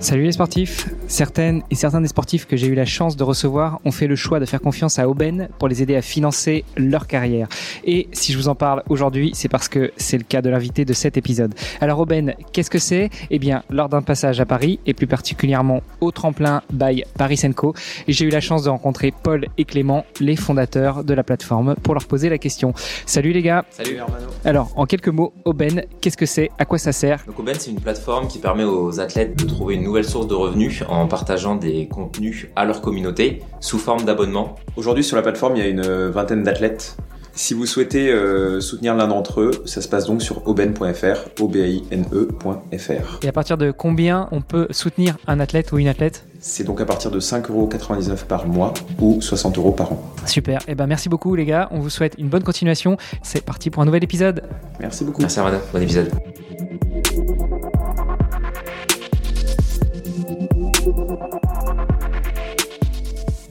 Salut les sportifs Certaines et certains des sportifs que j'ai eu la chance de recevoir ont fait le choix de faire confiance à Aubaine pour les aider à financer leur carrière. Et si je vous en parle aujourd'hui, c'est parce que c'est le cas de l'invité de cet épisode. Alors Aubaine, qu'est-ce que c'est? Eh bien, lors d'un passage à Paris, et plus particulièrement au tremplin by Paris Co, j'ai eu la chance de rencontrer Paul et Clément, les fondateurs de la plateforme, pour leur poser la question. Salut les gars Salut Hermano Alors, en quelques mots, Aubaine, qu'est-ce que c'est? À quoi ça sert? Donc Aubaine, c'est une plateforme qui permet aux athlètes de trouver une nouvelle source de revenus en partageant des contenus à leur communauté sous forme d'abonnement. Aujourd'hui sur la plateforme, il y a une vingtaine d'athlètes. Si vous souhaitez euh, soutenir l'un d'entre eux, ça se passe donc sur oben.fr, o b i n e.fr. Et à partir de combien on peut soutenir un athlète ou une athlète? C'est donc à partir de 5,99€ par mois ou 60 euros par an. Super. Et ben merci beaucoup les gars. On vous souhaite une bonne continuation. C'est parti pour un nouvel épisode. Merci beaucoup. Merci Armada, bon épisode.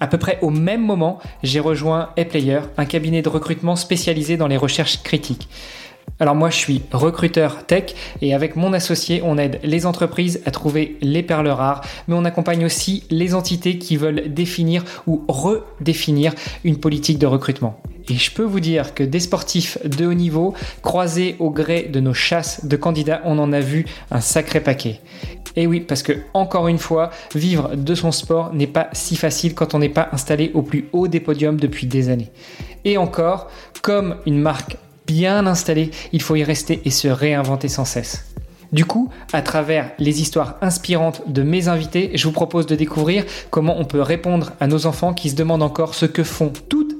À peu près au même moment, j'ai rejoint ePlayer, un cabinet de recrutement spécialisé dans les recherches critiques. Alors moi je suis recruteur tech et avec mon associé on aide les entreprises à trouver les perles rares mais on accompagne aussi les entités qui veulent définir ou redéfinir une politique de recrutement. Et je peux vous dire que des sportifs de haut niveau, croisés au gré de nos chasses de candidats, on en a vu un sacré paquet. Et oui, parce que encore une fois, vivre de son sport n'est pas si facile quand on n'est pas installé au plus haut des podiums depuis des années. Et encore, comme une marque bien installée, il faut y rester et se réinventer sans cesse. Du coup, à travers les histoires inspirantes de mes invités, je vous propose de découvrir comment on peut répondre à nos enfants qui se demandent encore ce que font toute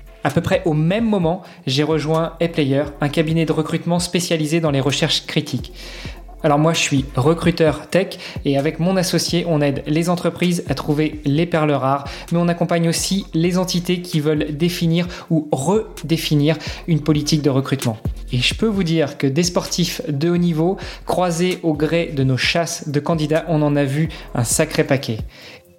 À peu près au même moment, j'ai rejoint ePlayer, un cabinet de recrutement spécialisé dans les recherches critiques. Alors moi je suis recruteur tech et avec mon associé on aide les entreprises à trouver les perles rares mais on accompagne aussi les entités qui veulent définir ou redéfinir une politique de recrutement. Et je peux vous dire que des sportifs de haut niveau, croisés au gré de nos chasses de candidats, on en a vu un sacré paquet.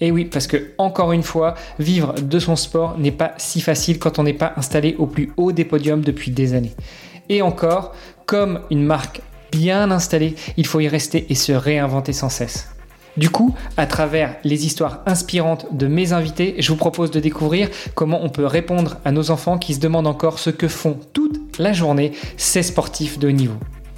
Et oui, parce que encore une fois, vivre de son sport n'est pas si facile quand on n'est pas installé au plus haut des podiums depuis des années. Et encore, comme une marque bien installée, il faut y rester et se réinventer sans cesse. Du coup, à travers les histoires inspirantes de mes invités, je vous propose de découvrir comment on peut répondre à nos enfants qui se demandent encore ce que font toute la journée ces sportifs de haut niveau.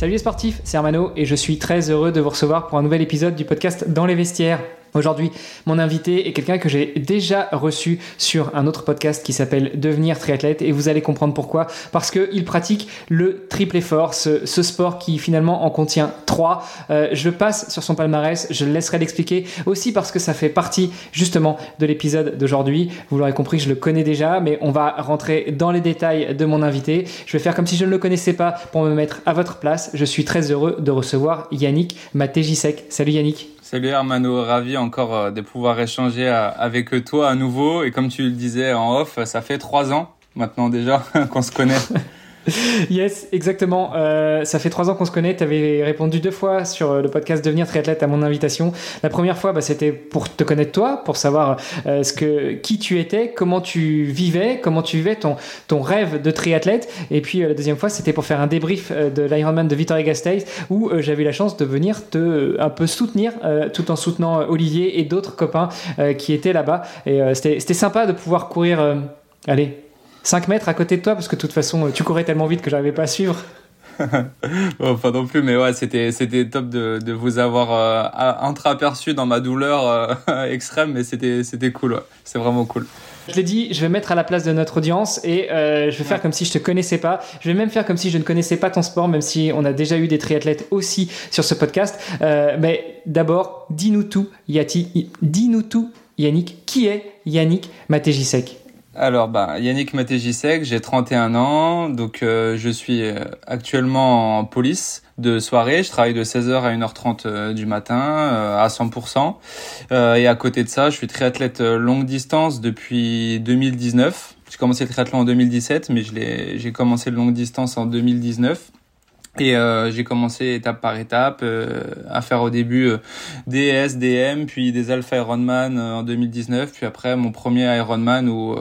Salut les sportifs, c'est Armano et je suis très heureux de vous recevoir pour un nouvel épisode du podcast Dans les vestiaires. Aujourd'hui, mon invité est quelqu'un que j'ai déjà reçu sur un autre podcast qui s'appelle Devenir triathlète et vous allez comprendre pourquoi. Parce qu'il pratique le triple effort, ce, sport qui finalement en contient trois. Euh, je passe sur son palmarès, je le laisserai l'expliquer aussi parce que ça fait partie justement de l'épisode d'aujourd'hui. Vous l'aurez compris, je le connais déjà, mais on va rentrer dans les détails de mon invité. Je vais faire comme si je ne le connaissais pas pour me mettre à votre place. Je suis très heureux de recevoir Yannick Matégisek. Salut Yannick. Salut Hermano, ravi encore euh, de pouvoir échanger euh, avec toi à nouveau. Et comme tu le disais en off, ça fait trois ans maintenant déjà qu'on se connaît. yes, exactement. Euh, ça fait trois ans qu'on se connaît. Tu avais répondu deux fois sur euh, le podcast Devenir triathlète à mon invitation. La première fois, bah, c'était pour te connaître toi, pour savoir euh, ce que, qui tu étais, comment tu vivais, comment tu vivais ton, ton rêve de triathlète. Et puis la deuxième fois, c'était pour faire un débrief de l'Ironman de Victoria Gasteiz où j'avais eu la chance de venir te un peu soutenir tout en soutenant Olivier et d'autres copains qui étaient là-bas. Et c'était sympa de pouvoir courir. allez, 5 mètres à côté de toi parce que de toute façon tu courais tellement vite que j'arrivais pas à suivre. bon, pas non plus, mais ouais, c'était c'était top de, de vous avoir euh, entreaperçu dans ma douleur euh, extrême, mais c'était c'était cool, ouais. c'est vraiment cool. Je l'ai dit, je vais mettre à la place de notre audience et euh, je vais faire comme si je te connaissais pas. Je vais même faire comme si je ne connaissais pas ton sport, même si on a déjà eu des triathlètes aussi sur ce podcast. mais d'abord, dis-nous tout, Yati, dis-nous tout, Yannick. Qui est Yannick Matejisek? Alors, bah, Yannick Matégisek, j'ai 31 ans, donc euh, je suis euh, actuellement en police de soirée. Je travaille de 16h à 1h30 euh, du matin à 100%. et à côté de ça, je suis triathlète longue distance depuis 2019. J'ai commencé le triathlon en 2017, mais j'ai commencé le longue distance en 2019. Et euh, j'ai commencé étape par étape euh, à faire au début euh, des SDM, puis des Alpha Ironman en 2019, puis après mon premier Ironman où, où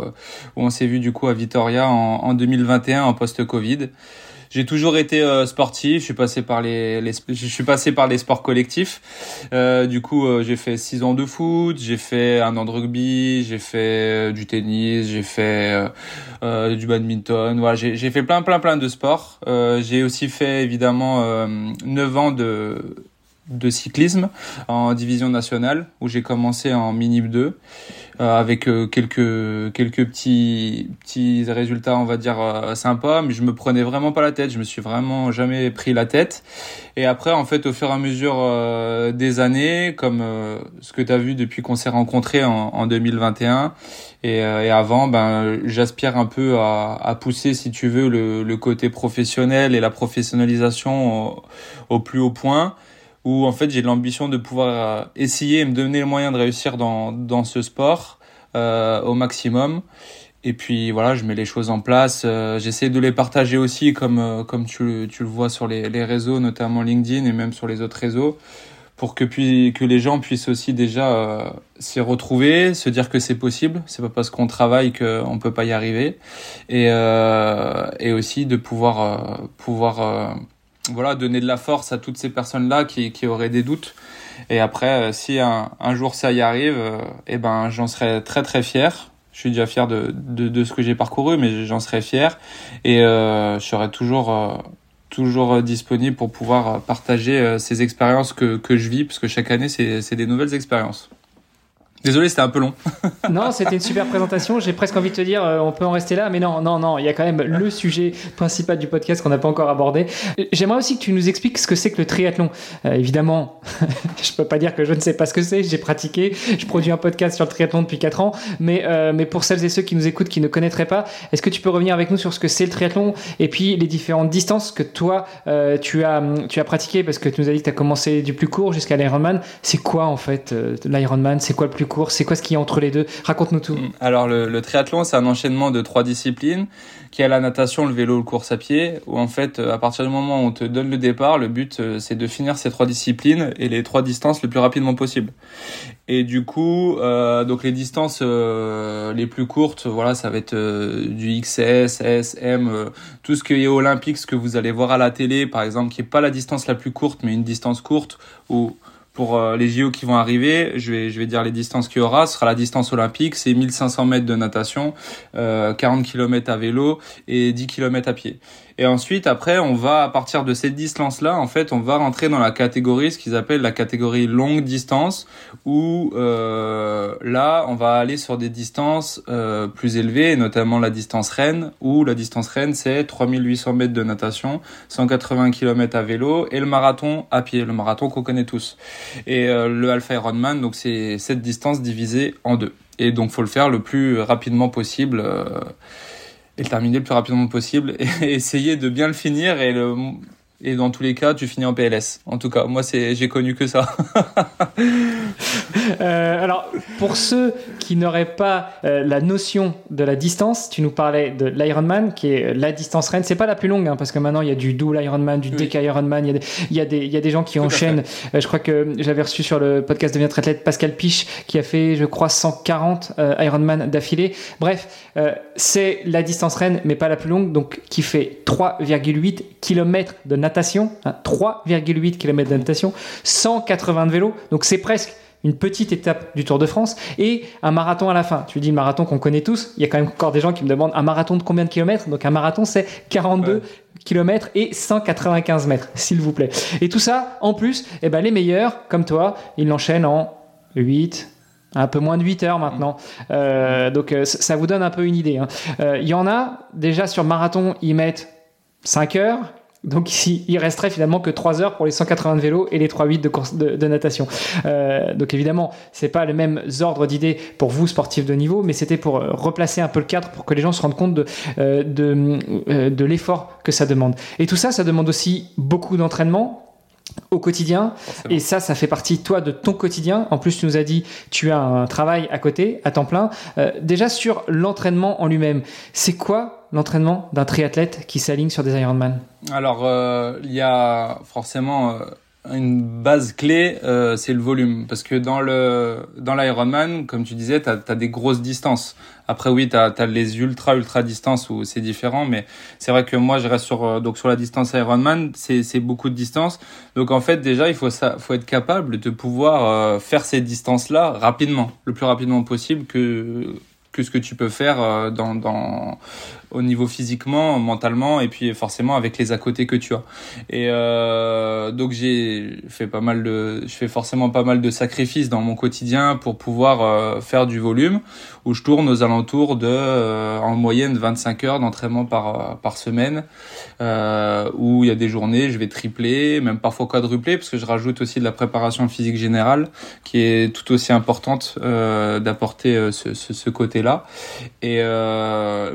on s'est vu du coup à Vitoria en, en 2021 en post-Covid j'ai toujours été euh, sportif. Je suis passé par les, les, je suis passé par les sports collectifs. Euh, du coup, euh, j'ai fait six ans de foot, j'ai fait un an de rugby, j'ai fait du tennis, j'ai fait du badminton. Voilà, j'ai fait plein, plein, plein de sports. j'ai aussi fait évidemment neuf ans de de cyclisme en division nationale où j'ai commencé en mini 2 euh, avec euh, quelques quelques petits petits résultats on va dire euh, sympas mais je me prenais vraiment pas la tête. Je me suis vraiment jamais pris la tête. Et après en fait au fur et à mesure des années comme ce que tu as vu depuis qu'on s'est rencontrés en, en 2021 et, et, avant ben j'aspire un peu à, à, pousser si tu veux le, le côté professionnel et la professionnalisation au, au plus haut point où en fait j'ai l'ambition de pouvoir euh, essayer et me donner le moyen de réussir dans, dans ce sport euh, au maximum. Et puis voilà, je mets les choses en place. Euh, J'essaie de les partager aussi comme, euh, comme tu, tu, le vois sur les, les, réseaux, notamment LinkedIn et même sur les autres réseaux, pour que, puis, que les gens puissent aussi déjà euh, s'y retrouver, se dire que c'est possible. C'est pas parce qu'on travaille qu'on peut pas y arriver. Et, et aussi de pouvoir, pouvoir voilà, donner de la force à toutes ces personnes-là qui, qui auraient des doutes. Et après, euh, si un, un jour ça y arrive, euh, eh ben, j'en serais très très fier. Je suis déjà fier de, de, de ce que j'ai parcouru, mais j'en serais fier. Et euh, je serai toujours, euh, toujours disponible pour pouvoir partager ces expériences que, que je vis, parce que chaque année, c'est des nouvelles expériences. Désolé, c'était un peu long. non, c'était une super présentation. J'ai presque envie de te dire, euh, on peut en rester là, mais non, non, non. Il y a quand même le sujet principal du podcast qu'on n'a pas encore abordé. J'aimerais aussi que tu nous expliques ce que c'est que le triathlon. Euh, évidemment, je peux pas dire que je ne sais pas ce que c'est. J'ai pratiqué. Je produis un podcast sur le triathlon depuis 4 ans. Mais, euh, mais pour celles et ceux qui nous écoutent, qui ne connaîtraient pas, est-ce que tu peux revenir avec nous sur ce que c'est le triathlon et puis les différentes distances que toi, tu, as, tu as pratiqué Parce que tu nous as dit que tu as commencé du plus court jusqu'à l'Ironman. C'est quoi en fait l'Ironman? C'est quoi le plus course C'est quoi ce qu'il y a entre les deux? Raconte-nous tout. Mm. Alors le, triathlon, c'est un enchaînement de trois disciplines qui est la natation, le vélo, le course à pied. Où en fait, euh, à partir du moment où on te donne le départ, le but euh, c'est de finir ces trois disciplines et les trois distances le plus rapidement possible. Et du coup, euh, donc les distances les plus courtes, voilà, ça va être du XS, SM, tout ce qui est olympique, ce que vous allez voir à la télé, par exemple, qui est pas la distance la plus courte, mais une distance courte où pour euh, les JO qui vont arriver, je vais, dire les distances qu'il y aura. Ce sera la distance olympique, c'est 1500 mètres de natation, euh, 40 km à vélo et 10 km à pied. Et ensuite, après, on va à partir de cette distance-là, en fait, on va rentrer dans la catégorie, ce qu'ils appellent la catégorie longue distance, où euh, là, on va aller sur des distances euh, plus élevées, notamment la distance Rennes, où la distance Rennes, c'est 3800 mètres de natation, 180 km à vélo, et le marathon à pied, le marathon qu'on connaît tous. Et euh, le Alpha Ironman, donc c'est cette distance divisée en deux. Et donc, faut le faire le plus rapidement possible. Et le terminer le plus rapidement possible et essayer de bien le finir et le et dans tous les cas, tu finis en PLS. En tout cas, moi, c'est, j'ai connu que ça. euh, alors, pour ceux qui n'auraient pas euh, la notion de la distance, tu nous parlais de l'Ironman, qui est la distance reine. C'est pas la plus longue, hein, parce que maintenant, il y a du double Ironman, du oui. Ironman. Il y, a des, il, y a des, il y a des gens qui Tout enchaînent. Euh, je crois que j'avais reçu sur le podcast de Bien Athlète Pascal Piche, qui a fait, je crois, 140 euh, Ironman d'affilée. Bref, euh, c'est la distance reine, mais pas la plus longue, donc qui fait 3,8 km de natation natation, hein, 3,8 km de natation, 180 de vélo, donc c'est presque une petite étape du Tour de France et un marathon à la fin. Tu dis le marathon qu'on connaît tous, il y a quand même encore des gens qui me demandent un marathon de combien de kilomètres? Donc un marathon c'est 42 ouais. kilomètres et 195 mètres, s'il vous plaît. Et tout ça, en plus, eh ben, les meilleurs, comme toi, ils l'enchaînent en 8, un peu moins de 8 heures maintenant. Euh, donc ça vous donne un peu une idée. Il hein. euh, y en a, déjà sur marathon, ils mettent 5 heures, donc ici, il resterait finalement que 3 heures pour les 180 de vélo et les 3,8 de, course de, de natation. Euh, donc évidemment, c'est pas le même ordre d'idées pour vous, sportifs de niveau, mais c'était pour replacer un peu le cadre pour que les gens se rendent compte de, euh, de, euh, de l'effort que ça demande. Et tout ça, ça demande aussi beaucoup d'entraînement, au quotidien Forcément. et ça ça fait partie toi de ton quotidien en plus tu nous as dit tu as un travail à côté à temps plein euh, déjà sur l'entraînement en lui-même c'est quoi l'entraînement d'un triathlète qui s'aligne sur des Ironman alors euh, il y a forcément euh une base clé, euh, c'est le volume. Parce que dans le dans l'Ironman, comme tu disais, tu as, des grosses distances. Après, oui, tu as, les ultra, ultra distances où c'est différent. Mais c'est vrai que moi, je reste sur, donc sur la distance Ironman, c'est beaucoup de distance. Donc en fait, déjà, il faut, ça, faut être capable de pouvoir faire ces distances-là rapidement, le plus rapidement possible que que ce que tu peux faire dans, dans au niveau physiquement, mentalement et puis forcément avec les à côté que tu as. Et euh, donc j'ai fait pas mal de, je fais forcément pas mal de sacrifices dans mon quotidien pour pouvoir euh, faire du volume où je tourne aux alentours de euh, en moyenne 25 heures d'entraînement par par semaine euh, où il y a des journées je vais tripler, même parfois quadrupler parce que je rajoute aussi de la préparation physique générale qui est tout aussi importante euh, d'apporter ce, ce, ce côté là et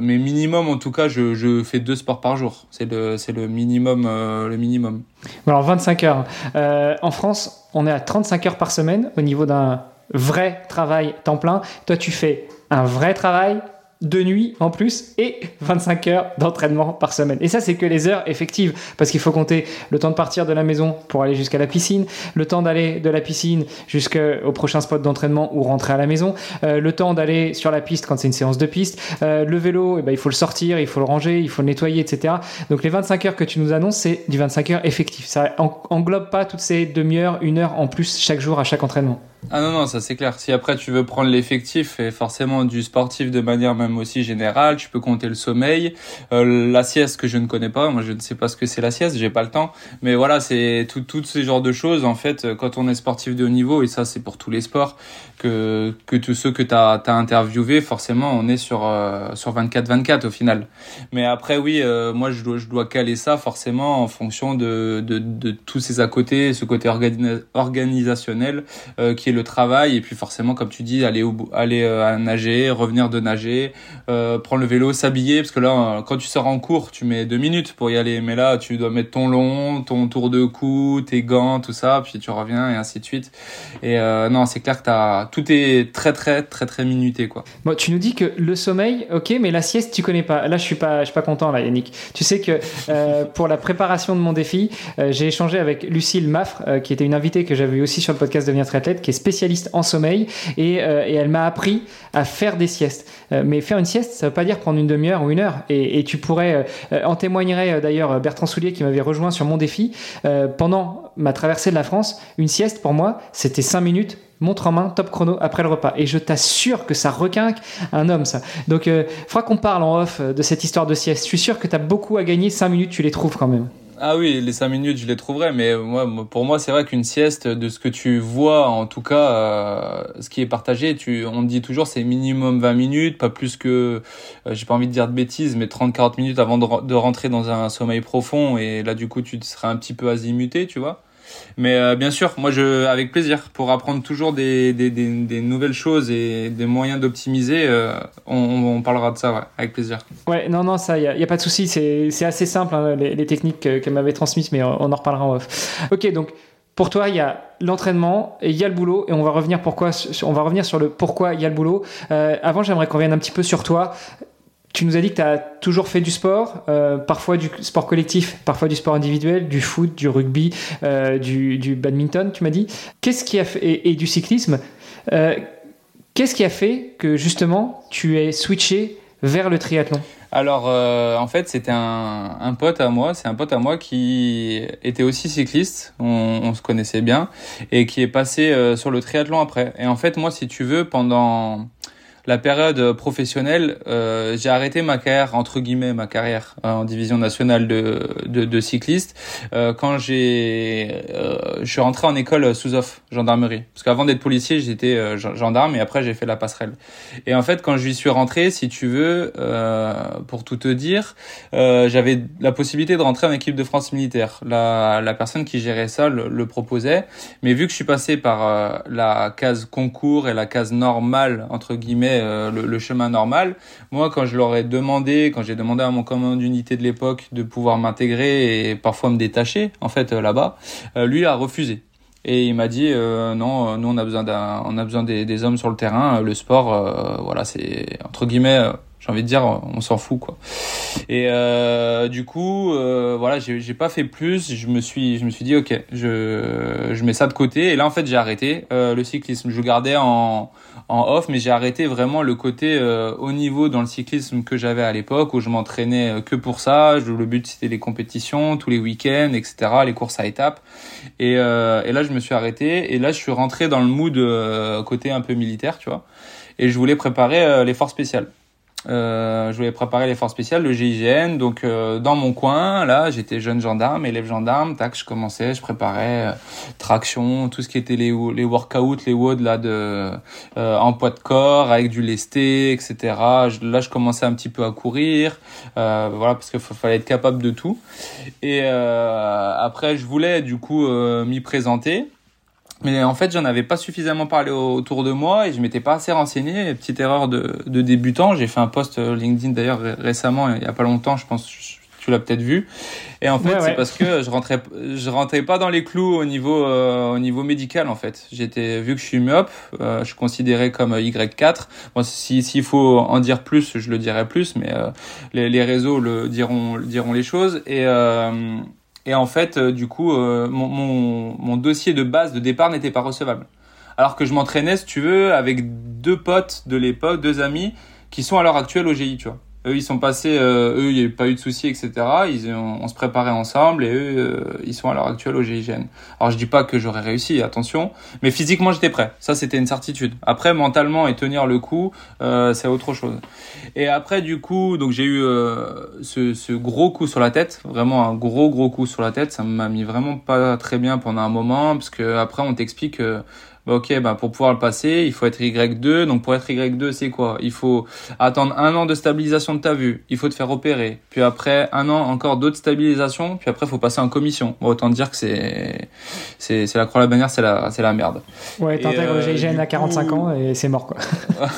mais minimum en tout cas, je, fais deux sports par jour. C'est le, c'est le minimum, euh, le minimum. Alors 25 heures. Euh, en France, on est à 35 heures par semaine au niveau d'un vrai travail temps plein. Toi, tu fais un vrai travail de nuit en plus et 25 heures d'entraînement par semaine. Et ça, c'est que les heures effectives, parce qu'il faut compter le temps de partir de la maison pour aller jusqu'à la piscine, le temps d'aller de la piscine jusqu'au prochain spot d'entraînement ou rentrer à la maison, euh, le temps d'aller sur la piste quand c'est une séance de piste, euh, le vélo, eh ben, il faut le sortir, il faut le ranger, il faut le nettoyer, etc. Donc les 25 heures que tu nous annonces, c'est du 25 heures effectif. Ça englobe pas toutes ces demi-heures, une heure en plus chaque jour à chaque entraînement. Ah non, non, ça c'est clair. Si après tu veux prendre l'effectif et forcément du sportif de manière même aussi générale, tu peux compter le sommeil, euh, la sieste que je ne connais pas. Moi, je ne sais pas ce que c'est la sieste, j'ai pas le temps. Mais voilà, c'est tout, toutes ces genres de choses en fait quand on est sportif de haut niveau et ça c'est pour tous les sports que que tous ceux que tu as, as interviewé, forcément, on est sur euh, sur 24-24 au final. Mais après oui, euh, moi je dois je dois caler ça forcément en fonction de de, tous ces à côté, ce côté organi organisationnel euh, qui est le travail et puis forcément comme tu dis aller au aller euh, à nager revenir de nager euh, prendre le vélo s'habiller parce que là quand tu sors en cours tu mets deux minutes pour y aller. Mais là tu dois mettre ton long ton tour de cou tes gants tout ça puis tu reviens et ainsi de suite. Et euh, non c'est clair que t'as tout est très très très très minuté quoi. Bon tu nous dis que le sommeil ok mais la sieste tu connais pas. Là je suis pas je suis pas content là Yannick. Tu sais que euh, pour la préparation de mon défi euh, j'ai échangé avec Lucille Maffre qui était une invitée que j'avais aussi sur le podcast Devenir triathlète qui est spécialiste en sommeil et, et elle m'a appris à faire des siestes. mais faire une sieste, ça veut pas dire prendre une demi-heure ou une heure. Et, tu pourrais, en témoignerait d'ailleurs Bertrand Soulier qui m'avait rejoint sur mon défi. pendant ma traversée de la France, une sieste pour moi, c'était 5 minutes montre en main, top chrono après le repas. Et je t'assure que ça requinque un homme, ça. Donc, il euh, faudra qu'on parle en off euh, de cette histoire de sieste. Je suis sûr que tu as beaucoup à gagner. 5 minutes, tu les trouves quand même. Ah oui, les 5 minutes, je les trouverai, mais moi, pour moi, c'est vrai qu'une sieste, de ce que tu vois, en tout cas, euh, ce qui est partagé, tu, on dit toujours c'est minimum 20 minutes, pas plus que, j'ai pas envie de dire de bêtises, mais 30-40 minutes avant de, de, rentrer dans un sommeil profond, et là, du coup, tu serais un petit peu azimuté, tu vois. Mais euh, bien sûr, moi, je, avec plaisir, pour apprendre toujours des, des, nouvelles choses et des moyens d'optimiser, euh, on, parlera de ça, avec plaisir. Ouais, non, non, ça, il n'y a, pas de souci, c'est assez simple, hein, les, techniques qu'elle m'avait transmises, mais on en reparlera en off. Ok, donc pour toi, il y a l'entraînement il y a le boulot. Et on va revenir pourquoi. On va revenir sur le pourquoi il y a le boulot. Euh, avant, j'aimerais qu'on revienne un petit peu sur toi. Tu nous as dit que tu as toujours fait du sport, euh, parfois du sport collectif, parfois du sport individuel, du foot, du rugby, euh, du, badminton, tu m'as dit. Qu'est-ce qui a fait, et, du cyclisme. Euh, Qu'est-ce qui a fait que justement tu es switché vers le triathlon? Alors, en fait, c'était un, pote à moi. C'est un pote à moi qui était aussi cycliste. On, se connaissait bien et qui est passé sur le triathlon après. Et en fait, moi, si tu veux, pendant la période professionnelle, euh, j'ai arrêté ma carrière entre guillemets ma carrière euh, en division nationale de de, de cycliste euh, quand j'ai euh, je suis rentré en école sous off gendarmerie. Parce qu'avant d'être policier j'étais euh, gendarme et après j'ai fait la passerelle. Et en fait quand je suis rentré si tu veux pour tout te dire j'avais la possibilité de rentrer en équipe de France militaire. La la personne qui gérait ça le, le proposait. Mais vu que je suis passé par la case concours et la case normale entre guillemets euh, le, chemin normal. Moi, quand je leur ai demandé, quand j'ai demandé à mon commandant d'unité de l'époque de pouvoir m'intégrer et parfois me détacher, en fait, euh, là-bas, euh, lui a refusé. Et il m'a dit non, nous on a besoin d'un, on a besoin des, des, hommes sur le terrain. Le sport, voilà, c'est entre guillemets j'ai envie de dire on s'en fout quoi. Et euh, du coup euh, voilà j'ai pas fait plus. Je me suis je me suis dit ok je je mets ça de côté. Et là en fait j'ai arrêté. Euh, le cyclisme je gardais en en off mais j'ai arrêté vraiment le côté euh, haut niveau dans le cyclisme que j'avais à l'époque où je m'entraînais euh, que pour ça. Le but c'était les compétitions tous les week-ends etc les courses à étapes. Et euh, et là je me suis arrêté. Et là je suis rentré dans le mood côté un peu militaire tu vois. Et je voulais préparer les forces spéciales euh, je voulais préparer les forces spéciales, le GIGN. Donc euh, dans mon coin, là, j'étais jeune gendarme, élève gendarme. Tac, je commençais, je préparais euh, traction, tout ce qui était les les workouts, les WOD là de euh, en poids de corps avec du lesté, etc. là, je commençais un petit peu à courir, voilà, parce qu'il fallait être capable de tout. Et après, je voulais du coup m'y présenter. Mais en fait, j'en avais pas suffisamment parlé autour de moi et je m'étais pas assez renseigné. Petite erreur de, de débutant. J'ai fait un post euh, LinkedIn d'ailleurs récemment, il y a pas longtemps, je pense. Tu l'as peut-être vu. Et en fait, c'est parce que je rentrais, je rentrais pas dans les clous au niveau, euh, au niveau médical en fait. J'étais, vu que je suis myope, euh, je suis considéré comme Y4. Bon, si s'il faut en dire plus, je le dirai plus, mais les, les réseaux le diront, diront les choses. Et et en fait, euh, du coup, euh, mon, mon, mon, dossier de base de départ n'était pas recevable. Alors que je m'entraînais, si tu veux, avec deux potes de l'époque, deux amis, qui sont à l'heure actuelle au GI, tu vois. Eux, ils sont passés, euh, eux, il n'y a pas eu de soucis, etc. Ils ont, on se préparait ensemble et eux, euh, ils sont à l'heure actuelle au GIGN. Alors, je dis pas que j'aurais réussi, attention, mais physiquement, j'étais prêt. Ça, c'était une certitude. Après, mentalement et tenir le coup, euh, c'est autre chose. Et après, du coup, donc j'ai eu ce, ce, gros coup sur la tête, vraiment un gros gros coup sur la tête. Ça m'a mis vraiment pas très bien pendant un moment, parce que après, on t'explique bah, ok, bah pour pouvoir le passer, il faut être Y2. Donc pour être Y2, c'est quoi? Il faut attendre un an de stabilisation de ta vue. Il faut te faire opérer. Puis après un an encore d'autres stabilisations. Puis après, il faut passer en commission. Bon, autant dire que c'est c'est la croix la bannière, c'est la c'est la merde. Ouais, t'intègres le GIGN à 45 ans et c'est mort quoi.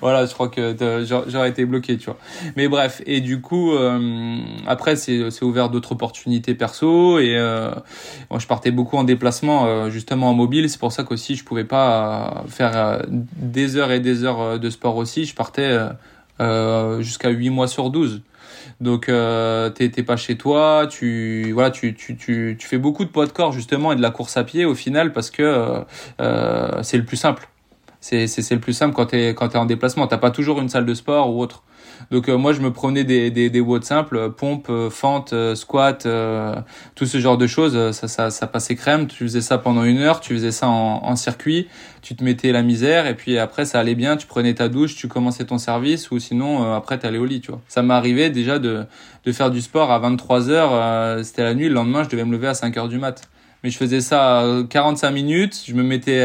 voilà, je crois que j'aurais été bloqué, tu vois. Mais bref, et du coup euh, après c'est c'est ouvert d'autres opportunités perso et euh, moi je partais beaucoup en déplacement euh, justement en mobile. C'est pour ça qu'aussi je pouvais pas faire euh, des heures et des heures euh, de sport aussi. Je partais euh, jusqu'à 8 mois sur 12. Donc euh, t'es pas chez toi, tu voilà, tu, tu, tu, tu fais beaucoup de poids de corps justement et de la course à pied au final parce que euh, c'est le plus simple. C'est le plus simple quand t'es quand t'es en déplacement. T'as pas toujours une salle de sport ou autre. Donc euh, moi je me prenais des des des watts simples, euh, pompe, euh, fente, squat, tout ce genre de choses. Ça ça ça passait crème. Tu faisais ça pendant une heure, tu faisais ça en, en circuit, tu te mettais la misère et puis après ça allait bien. Tu prenais ta douche, tu commençais ton service ou sinon après t'allais au lit. Tu vois. Ça m'arrivait déjà de de faire du sport à 23 heures. C'était la nuit. Le lendemain je devais me lever à 5 heures du mat mais je faisais ça 45 minutes, je me mettais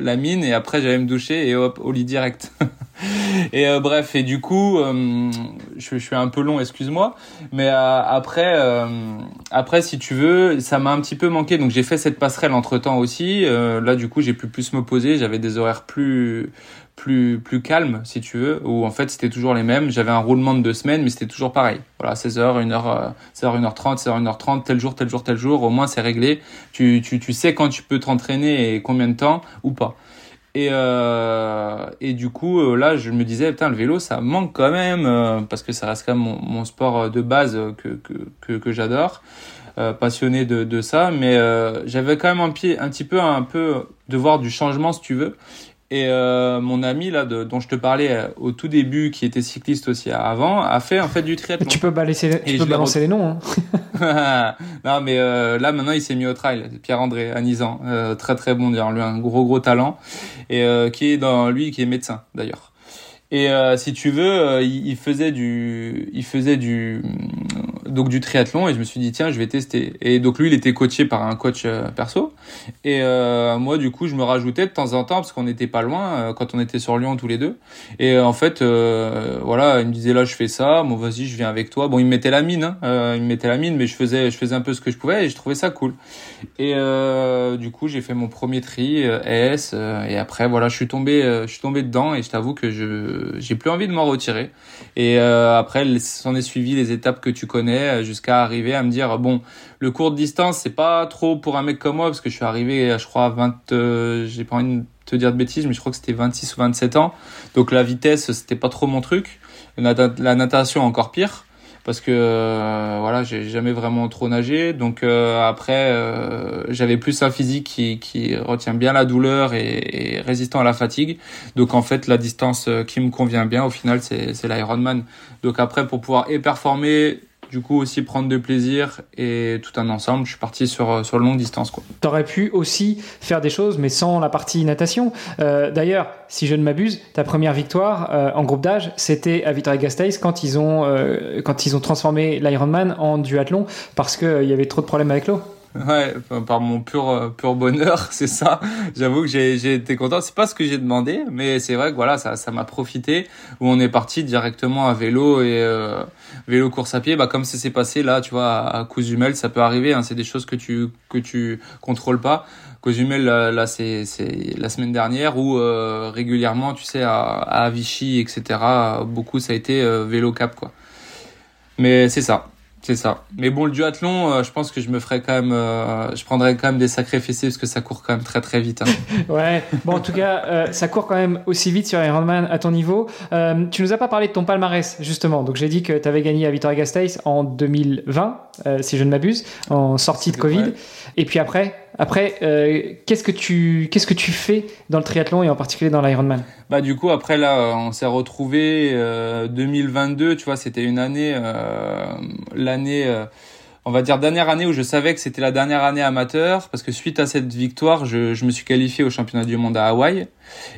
la mine et après j'allais me doucher et hop au lit direct. et euh, bref, et du coup, euh, je, je, suis un peu long, excuse-moi, mais euh, après, après, si tu veux, ça m'a un petit peu manqué, donc j'ai fait cette passerelle entre temps aussi. là, du coup, j'ai pu plus me poser, j'avais des horaires plus plus plus calme si tu veux où en fait c'était toujours les mêmes j'avais un roulement de deux semaines mais c'était toujours pareil voilà 16h 1h 16h 1h30 16h 1h30 tel jour tel jour tel jour au moins c'est réglé tu, tu tu sais quand tu peux t'entraîner et combien de temps ou pas et, euh, et du coup, euh, là, je me disais, putain, le vélo, ça manque quand même, euh, parce que ça reste quand même mon, mon sport de base que, que, que, que j'adore, euh, passionné de, de ça. Mais j'avais quand même un, pied, un petit peu, un peu de voir du changement, si tu veux. Et euh, mon ami là, de, dont je te parlais euh, au tout début, qui était cycliste aussi avant, a fait en fait du triathlon. Tu peux balancer, tu peux balancer les noms. Hein. non, mais euh, là maintenant il s'est mis au trail. Pierre-André Anizan, euh, très très bon d'ailleurs, lui un gros gros talent et euh, qui est dans lui qui est médecin d'ailleurs. Et si tu veux, il, il, faisait du, il faisait du, donc du triathlon et je me suis dit tiens je vais tester. Et donc lui il était coaché par un coach euh, perso. Et euh, moi du coup je me rajoutais de temps en temps parce qu'on n'était pas loin euh, quand on était sur Lyon tous les deux. Et en fait voilà il me disait là je fais ça. Bon vas-y je viens avec toi. Bon il me mettait la mine hein, il me mettait la mine mais je faisais je faisais un peu ce que je pouvais et je trouvais ça cool. Et du coup j'ai fait mon premier tri S et après voilà je suis tombé je suis tombé dedans et je t'avoue que je j'ai plus envie de m'en retirer. Et après s'en est suivi les étapes que tu connais euh, jusqu'à arriver à me dire bon le court de distance c'est pas trop pour un mec comme moi parce que je suis arrivé je crois à 20 euh, j'ai pas envie de te dire de bêtises mais je crois que c'était 26 ou 27 ans. Donc la vitesse c'était pas trop mon truc. La, natation encore pire parce que euh, voilà j'ai jamais vraiment trop nagé. Donc après j'avais plus un physique qui, qui retient bien la douleur et, et, résistant à la fatigue. Donc en fait la distance qui me convient bien au final c'est l'Ironman. Donc après pour pouvoir et performer du coup aussi prendre de plaisir et tout un ensemble. Je suis parti sur euh, sur longue distance. T'aurais pu aussi faire des choses mais sans la partie natation. Euh, D'ailleurs, si je ne m'abuse, ta première victoire euh, en groupe d'âge, c'était à Vitoria-Gasteiz quand ils ont quand ils ont transformé l'Ironman en duathlon parce qu'il y avait trop de problèmes avec l'eau. Ouais, par mon pur euh, pur bonheur, c'est ça. J'avoue que j'ai été content. C'est pas ce que j'ai demandé, mais c'est vrai que voilà, ça ça m'a profité. Où on est parti directement à vélo et euh, vélo course à pied. Bah comme ça s'est passé là, tu vois, à, Cozumel, ça peut arriver. Hein, c'est des choses que tu que tu contrôles pas. Cozumel là, c'est la semaine dernière où euh, régulièrement, tu sais, à, à Vichy, etc. Beaucoup ça a été vélo cap quoi. Mais c'est ça. C'est ça. Mais bon, le duathlon, euh, je pense que je me ferais quand même, euh, je prendrais quand même des sacrés fessés parce que ça court quand même très très vite. Hein. ouais. Bon, en tout cas, euh, ça court quand même aussi vite sur Ironman à ton niveau. tu nous as pas parlé de ton palmarès justement. Donc j'ai dit que tu avais gagné à Vitoria-Gasteiz en 2020, si je ne m'abuse, en sortie de Covid. Et puis après, après, qu'est-ce que tu qu'est-ce que tu fais dans le triathlon et en particulier dans l'Ironman? Bah du coup après là, on s'est retrouvé euh, 2022. Tu vois, c'était une année, euh, l'année, euh, on va dire dernière année où je savais que c'était la dernière année amateur parce que suite à cette victoire, je, je me suis qualifié au championnat du monde à Hawaï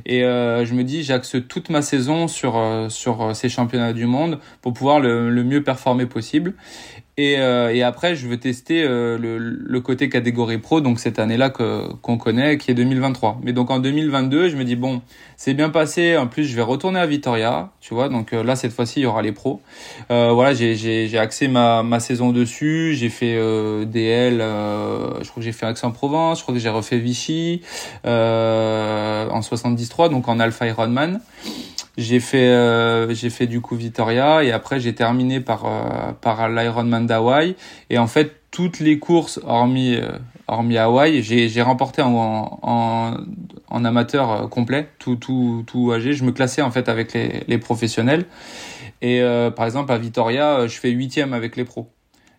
et euh, je me dis j'axe toute ma saison sur sur ces championnats du monde pour pouvoir le, le mieux performer possible. Et, euh, et, après, je veux tester euh, le, côté catégorie pro, donc cette année-là qu'on connaît, qui est 2023. Mais donc en 2022, je me dis bon, c'est bien passé. En plus, je vais retourner à Vitoria, tu vois. Donc euh, là, cette fois-ci, il y aura les pros. Voilà, j'ai j'ai axé ma ma saison dessus. J'ai fait DL. je crois que j'ai fait Aix-en-Provence. Je crois que j'ai refait Vichy en 73, donc en Alpha Ironman. J'ai fait, euh, j'ai fait du coup Vitoria et après j'ai terminé par euh, par l'Ironman d'Hawaï. Et en fait, toutes les courses hormis hormis Hawaï. J'ai remporté en, en, en, amateur complet, tout tout tout âgé. Je me classais en fait avec les, les professionnels. Et par exemple à Vitoria, je fais huitième avec les pros.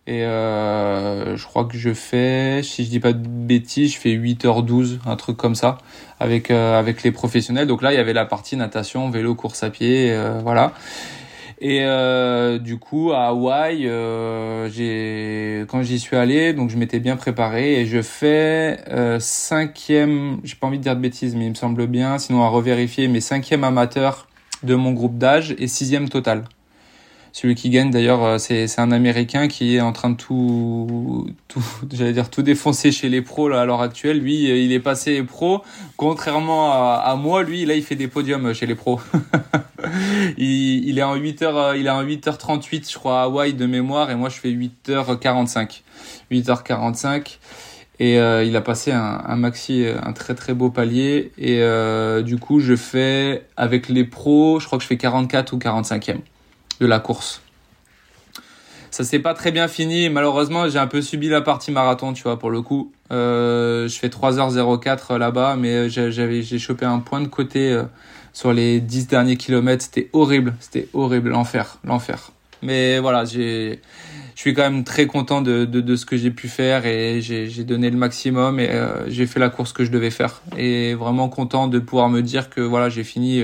Et euh, je crois que je fais, si je dis pas de bêtises, je fais 8h12, un truc comme ça, avec euh, avec les professionnels. Donc là, il y avait la partie natation, vélo, course à pied, euh, voilà. Et euh, du coup, à Hawaï, euh, j'ai quand j'y suis allé, donc je m'étais bien préparé et je fais cinquième, j'ai pas envie de dire de bêtises, mais il me semble bien, sinon à revérifier, mais cinquième amateur de mon groupe d'âge et sixième total. Celui qui gagne d'ailleurs, euh, c'est un Américain qui est en train de tout, tout j'allais dire tout défoncer chez les pros là, à l'heure actuelle. Lui, euh, il est passé pro. Contrairement à, à, moi, lui, là, il fait des podiums chez les pros. il, il, est en 8 h il est en 8h38, je crois, à Hawaï de mémoire, et moi, je fais 8h45. 8h45 et euh, il a passé un, un, maxi un très très beau palier et euh, du coup je fais avec les pros je crois que je fais 44 ou 45e de la course. Ça s'est pas très bien fini. Malheureusement, j'ai un peu subi la partie marathon, tu vois, pour le coup. Euh, je fais 3h04 là-bas, mais j'avais, j'ai chopé un point de côté euh, sur les 10 derniers kilomètres. C'était horrible. C'était horrible. L'enfer. L'enfer. Mais voilà, j'ai, je suis quand même très content de, de, ce que j'ai pu faire et j'ai, donné le maximum et euh, j'ai fait la course que je devais faire. Et vraiment content de pouvoir me dire que voilà, j'ai fini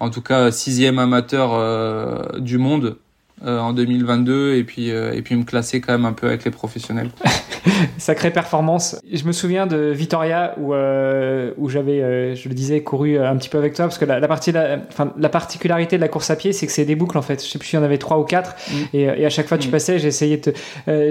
en tout cas sixième amateur euh, du monde euh, en 2022 et puis euh, et puis me classer quand même un peu avec les professionnels. Sacrée performance. Je me souviens de Vitoria où euh, où j'avais je le disais couru un petit peu avec toi parce que la, la partie la, enfin, la particularité de la course à pied c'est que c'est des boucles en fait. Je sais plus s'il y en avait trois ou quatre mm. et, et, à chaque fois tu mm. passais j'essayais de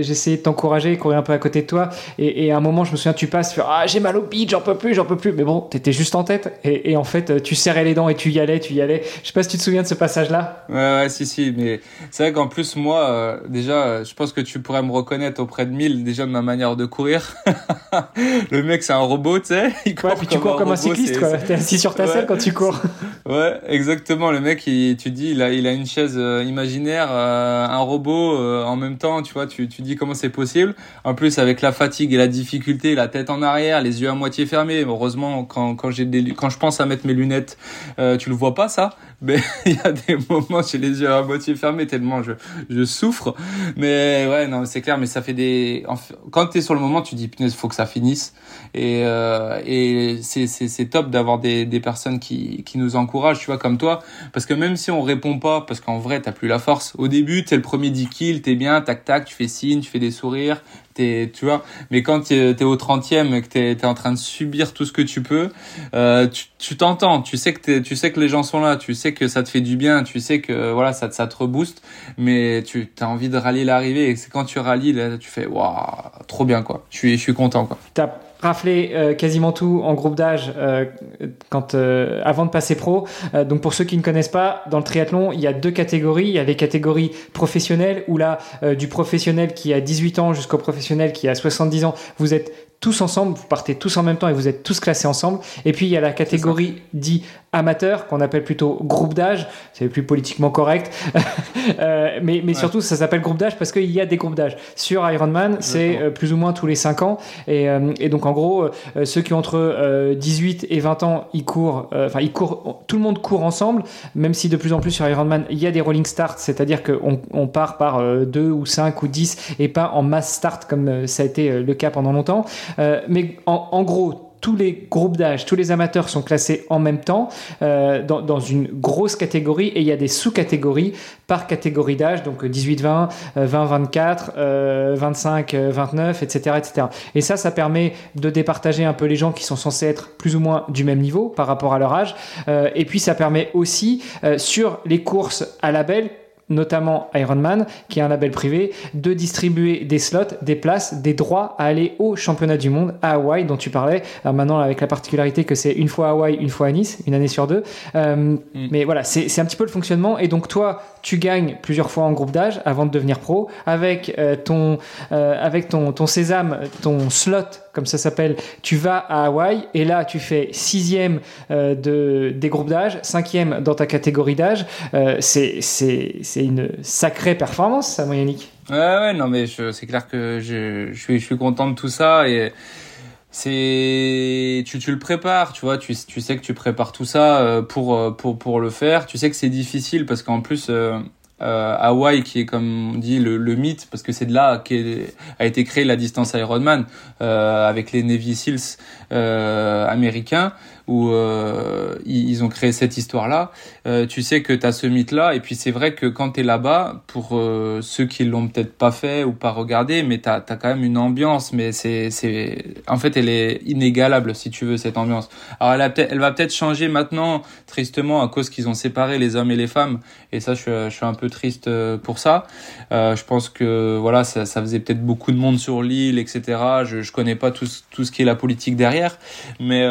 j'essayais de t'encourager courir un peu à côté de toi et, et, à un moment je me souviens tu passes tu fais, ah j'ai mal au bide j'en peux plus j'en peux plus mais bon t'étais juste en tête et, et, en fait tu serrais les dents et tu y allais tu y allais. Je sais pas si tu te souviens de ce passage là. Ouais ouais si si mais c'est vrai qu'en plus, moi, euh, déjà, euh, je pense que tu pourrais me reconnaître auprès de Mille, déjà de ma manière de courir. le mec, c'est un robot, tu sais. Il court ouais, puis tu cours comme un, cycliste, quoi. T'es assis sur ta selle quand tu cours. ouais, exactement. Le mec, il, tu dis, il a, il a une chaise euh, imaginaire, un robot en même temps, tu vois, tu, tu dis comment c'est possible. En plus, avec la fatigue et la difficulté, la tête en arrière, les yeux à moitié fermés. Heureusement, quand, quand j'ai des, quand je pense à mettre mes lunettes, tu le vois pas, ça? Mais il y a des moments, j'ai les yeux à moitié fermés tellement je, je souffre. Mais ouais, non, c'est clair. Mais ça fait des. Quand t'es sur le moment, tu dis punaise, faut que ça finisse. Et euh, et c'est top d'avoir des des personnes qui qui nous encouragent, tu vois, comme toi. Parce que même si on répond pas, parce qu'en vrai, t'as plus la force. Au début, t'es le premier 10 kills, t'es bien, tac tac, tu fais signe, tu fais des sourires, tu vois. Mais quand tu es, au 30e et que tu es, en train de subir tout ce que tu peux, euh, tu t'entends, tu, sais que tu sais que les gens sont là, tu sais que ça te fait du bien, tu sais que voilà, ça, ça te rebooste, mais tu as envie de rallier l'arrivée et c'est quand tu rallies, là, tu fais waouh, trop bien quoi. Je suis, je suis content quoi raflé euh, quasiment tout en groupe d'âge euh, quand euh, avant de passer pro. donc pour ceux qui ne connaissent pas, dans le triathlon, il y a deux catégories. Il y a les catégories professionnelles où là, du professionnel qui a 18 ans jusqu'au professionnel qui a 70 ans, vous êtes tous ensemble, vous partez tous en même temps et vous êtes tous classés ensemble. Et puis il y a la catégorie dit amateur, qu'on appelle plutôt groupe d'âge, c'est plus politiquement correct, euh, mais, mais surtout ça s'appelle groupe d'âge parce qu'il y a des groupes d'âge. Sur Ironman, c'est euh, plus ou moins tous les 5 ans, et, euh, et donc en gros, ceux qui ont entre 18 et 20 ans, ils courent, enfin ils courent, tout le monde court ensemble, même si de plus en plus sur Ironman, il y a des rolling starts, c'est-à-dire qu'on on part par 2 ou 5 ou 10 et pas en mass start comme ça a été le cas pendant longtemps. mais en, en gros, tous les groupes d'âge, tous les amateurs sont classés en même temps euh, dans, une grosse catégorie et il y a des sous-catégories par catégorie d'âge, donc 18-20, 20-24, 25-29, etc., etc. Et ça, ça permet de départager un peu les gens qui sont censés être plus ou moins du même niveau par rapport à leur âge. Euh, et puis ça permet aussi euh, sur les courses à label notamment Ironman, qui est un label privé, de distribuer des slots, des places, des droits à aller au championnat du monde à Hawaï, dont tu parlais. Alors maintenant, avec la particularité que c'est une fois à Hawaï, une fois à Nice, une année sur deux. Euh, mm. Mais voilà, c'est un petit peu le fonctionnement. Et donc toi, tu gagnes plusieurs fois en groupe d'âge avant de devenir pro, avec euh, ton, euh, avec ton, ton sésame, ton slot comme ça s'appelle. Tu vas à Hawaï et là, tu fais sixième euh, de, des groupes d'âge, cinquième dans ta catégorie d'âge. Euh, c'est une sacrée performance, ça, moi, Yannick. Ouais, ouais, non, mais c'est clair que je, je, suis, je suis content de tout ça et c'est tu, tu le prépares tu vois tu, tu sais que tu prépares tout ça euh, pour pour pour le faire tu sais que c'est difficile parce qu'en plus euh, Hawaï qui est comme on dit le, mythe parce que c'est de là qu'a été créée la distance Ironman euh, avec les Navy Seals euh, américains où euh, ils ont créé cette histoire-là. Euh, tu sais que tu as ce mythe-là, et puis c'est vrai que quand tu es là-bas, pour euh, ceux qui l'ont peut-être pas fait ou pas regardé, mais tu as, quand même une ambiance, mais c'est, en fait, elle est inégalable, si tu veux, cette ambiance. Alors elle, elle va peut-être changer maintenant, tristement, à cause qu'ils ont séparé les hommes et les femmes, et ça, je, suis un peu triste pour ça. Je pense que voilà, ça, faisait peut-être beaucoup de monde sur l'île, etc. Je, je connais pas tout, tout ce qui est la politique derrière, mais,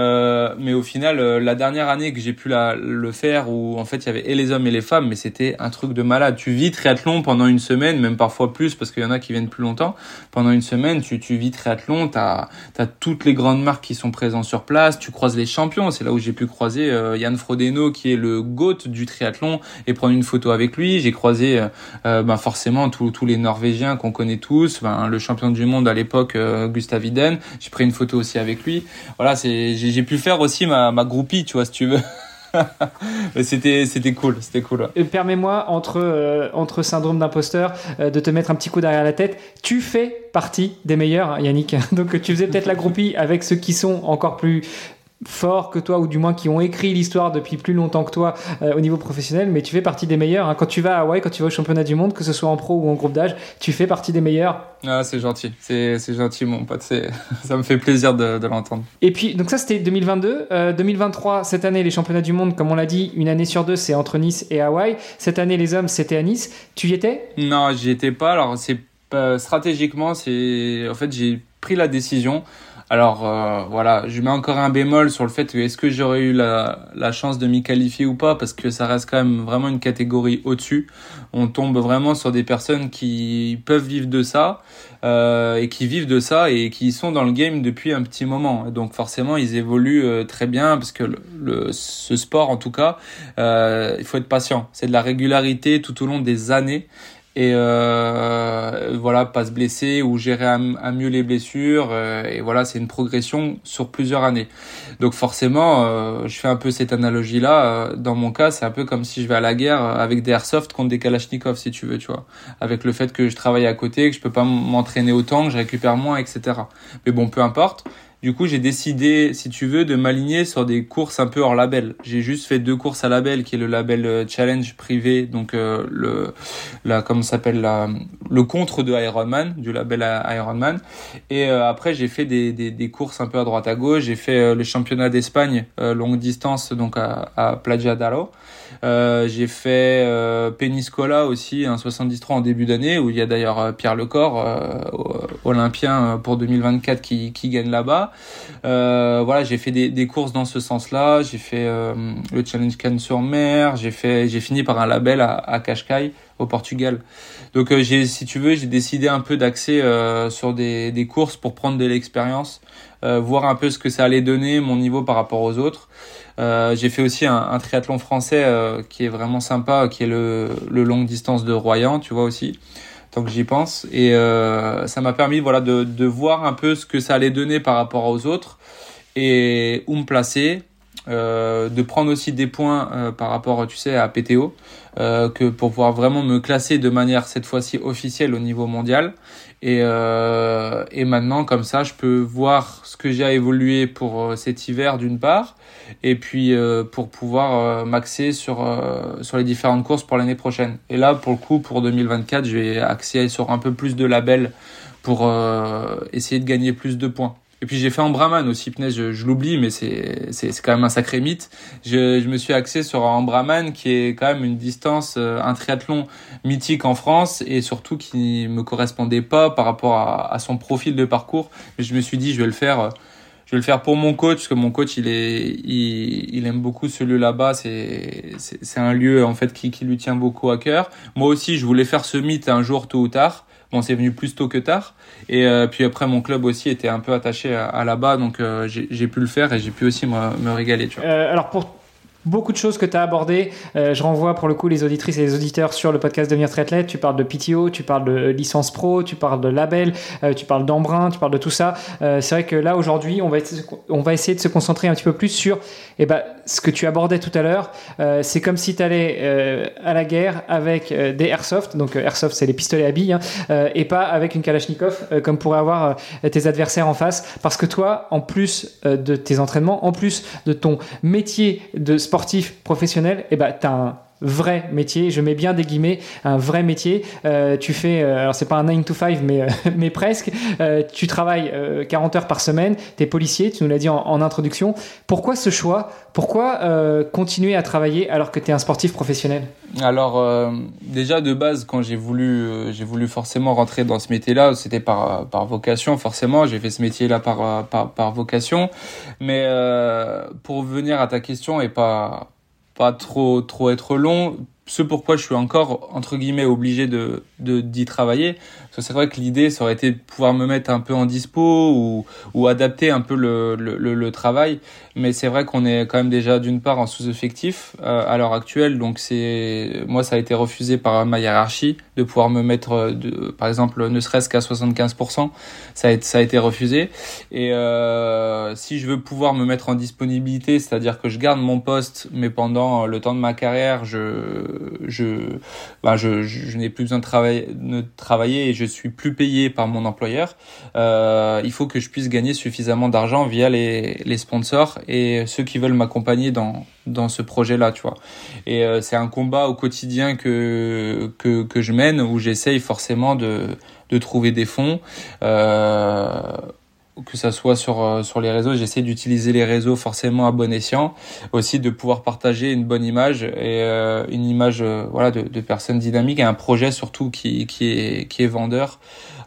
mais au final, euh, la dernière année que j'ai pu le faire, où en fait il y avait et les hommes et les femmes, mais c'était un truc de malade. Tu vis triathlon pendant une semaine, même parfois plus, parce qu'il y en a qui viennent plus longtemps. Pendant une semaine, tu, tu vis triathlon, t'as as toutes les grandes marques qui sont présentes sur place, tu croises les champions. C'est là où j'ai pu croiser euh, Yann Frodeno, qui est le GOAT du triathlon, et prendre une photo avec lui. J'ai croisé euh, ben forcément tous les Norvégiens qu'on connaît tous, ben, le champion du monde à l'époque, Gustav Iden. J'ai pris une photo aussi avec lui. Voilà, j'ai pu faire aussi ma, ma groupie, tu vois, si tu veux. c'était c'était cool, c'était cool. Permets-moi entre euh, entre syndrome d'imposteur euh, de te mettre un petit coup derrière la tête. Tu fais partie des meilleurs, hein, Yannick. Donc tu faisais peut-être la groupie avec ceux qui sont encore plus forts que toi ou du moins qui ont écrit l'histoire depuis plus longtemps que toi euh, au niveau professionnel mais tu fais partie des meilleurs hein. quand tu vas à Hawaï quand tu vas au championnat du monde que ce soit en pro ou en groupe d'âge tu fais partie des meilleurs. Ah c'est gentil. C'est gentil mon pote. Ça me fait plaisir de, de l'entendre. Et puis donc ça c'était 2022 euh, 2023 cette année les championnats du monde comme on l'a dit une année sur deux c'est entre Nice et Hawaï. Cette année les hommes c'était à Nice. Tu y étais? Non j'y étais pas. Alors c'est euh, stratégiquement c'est en fait j'ai pris la décision alors euh, voilà, je mets encore un bémol sur le fait que est-ce que j'aurais eu la, chance de m'y qualifier ou pas, parce que ça reste quand même vraiment une catégorie au-dessus. On tombe vraiment sur des personnes qui peuvent vivre de ça euh, et qui vivent de ça et qui sont dans le game depuis un petit moment. Donc forcément, ils évoluent euh, très bien parce que ce sport, en tout cas, il faut être patient. C'est de la régularité tout au long des années et euh, voilà pas se blesser ou gérer à, mieux les blessures euh, et voilà c'est une progression sur plusieurs années. Donc forcément euh, je fais un peu cette analogie là euh, dans mon cas c'est un peu comme si je vais à la guerre avec des airsoft contre des kalachnikov si tu veux tu vois. Avec le fait que je travaille à côté que je peux pas m'entraîner autant que je récupère moins etc mais bon peu importe du coup, j'ai décidé, si tu veux, de m'aligner sur des courses un peu hors label. J'ai juste fait deux courses à label, qui est le label euh, challenge privé, donc euh, le, la, comment s'appelle la, le contre de Ironman, du label Ironman. Et euh, après, j'ai fait des, des, courses un peu à droite à gauche. J'ai fait le championnat d'Espagne longue distance, donc à, à Playa d'Aro. Euh, j'ai fait euh, Peniscola aussi, un 73 en début d'année, où il y a d'ailleurs euh, Pierre Lecor, euh, olympien pour 2024, qui, qui gagne là-bas. Euh, voilà, j'ai fait des, des, courses dans ce sens-là. J'ai fait le Challenge Cannes sur Mer. J'ai fait, j'ai fini par un label à, à Cascais au Portugal. Donc j'ai, si tu veux, j'ai décidé un peu d'axer sur des, des courses pour prendre de l'expérience, voir un peu ce que ça allait donner, mon niveau par rapport aux autres. Euh, j'ai fait aussi un, un triathlon français euh, qui est vraiment sympa, qui est le, le longue distance de Royan, tu vois aussi, tant que j'y pense. Et euh, ça m'a permis voilà de, de voir un peu ce que ça allait donner par rapport aux autres et où me placer. Euh, de prendre aussi des points par rapport, tu sais, à PTO, euh, que pour pouvoir vraiment me classer de manière cette fois-ci officielle au niveau mondial. Et, et maintenant, comme ça, je peux voir ce que j'ai à évoluer pour cet hiver d'une part, et puis euh, pour pouvoir euh, m'axer sur euh, sur les différentes courses pour l'année prochaine. Et là, pour le coup, pour 2024, je vais axer sur un peu plus de labels pour essayer de gagner plus de points. Et puis j'ai fait en Brahman aussi, punaise, je, l'oublie, mais c'est c'est quand même un sacré mythe. Je, je me suis axé sur un Brahman qui est quand même une distance, un triathlon mythique en France et surtout qui me correspondait pas par rapport à, à son profil de parcours. Mais je me suis dit, je vais le faire je vais le faire pour mon coach parce que mon coach il est il, il aime beaucoup ce lieu là-bas c'est c'est un lieu en fait qui, qui lui tient beaucoup à cœur moi aussi je voulais faire ce mythe un jour tôt ou tard bon, c'est venu plus tôt que tard. Et euh, puis après, mon club aussi était un peu attaché à, là-bas, donc euh, j'ai pu le faire et j'ai pu aussi me, régaler. Tu vois. alors pour beaucoup de choses que tu as abordées. Euh, je renvoie pour le coup les auditrices et les auditeurs sur le podcast Devenir Triathlète. Tu parles de PTO, tu parles de licence pro, tu parles de label, euh, tu parles d'emprunt, tu parles de tout ça. Euh, c'est vrai que là aujourd'hui, on va, on va essayer de se concentrer un petit peu plus sur eh ben, ce que tu abordais tout à l'heure. c'est comme si tu allais à la guerre avec des airsoft. Donc airsoft, c'est les pistolets à billes, hein, et pas avec une Kalachnikov comme pourraient avoir tes adversaires en face. Parce que toi, en plus de tes entraînements, en plus de ton métier de sport sportif professionnel, eh ben, tu as un vrai métier, je mets bien des guillemets, un vrai métier. Euh, tu fais, euh, alors c'est pas un 9 to 5, mais, euh, mais presque. tu travailles 40 heures par semaine, tu es policier, tu nous l'as dit en, introduction. Pourquoi ce choix? Pourquoi continuer à travailler alors que tu es un sportif professionnel? Alors, déjà de base, quand j'ai voulu, j'ai voulu forcément rentrer dans ce métier-là, c'était par, par vocation, forcément. J'ai fait ce métier-là par, par, par, vocation. Mais pour venir à ta question et pas pas trop trop être long ce pourquoi je suis encore entre guillemets obligé de d'y travailler. Parce que c'est vrai que l'idée ça aurait été de pouvoir me mettre un peu en dispo ou ou adapter un peu le le, le, travail. Mais c'est vrai qu'on est quand même déjà d'une part en sous-effectif euh, à l'heure actuelle. Donc c'est moi ça a été refusé par ma hiérarchie de pouvoir me mettre euh, de, par exemple ne serait-ce qu'à 75% ça a été ça a été refusé. Et euh, si je veux pouvoir me mettre en disponibilité c'est-à-dire que je garde mon poste mais pendant le temps de ma carrière je je, ben je, je, n'ai plus besoin de travailler, et je suis plus payé par mon employeur, euh, il faut que je puisse gagner suffisamment d'argent via les, les sponsors et ceux qui veulent m'accompagner dans, dans ce projet-là, tu vois. Et euh, c'est un combat au quotidien que, que, que je mène où j'essaye forcément de, de trouver des fonds. Euh, que ça soit sur euh, sur les réseaux, j'essaie d'utiliser les réseaux forcément à bon escient, aussi de pouvoir partager une bonne image et euh, une image euh, voilà de, de personnes dynamiques et un projet surtout qui qui est qui est vendeur,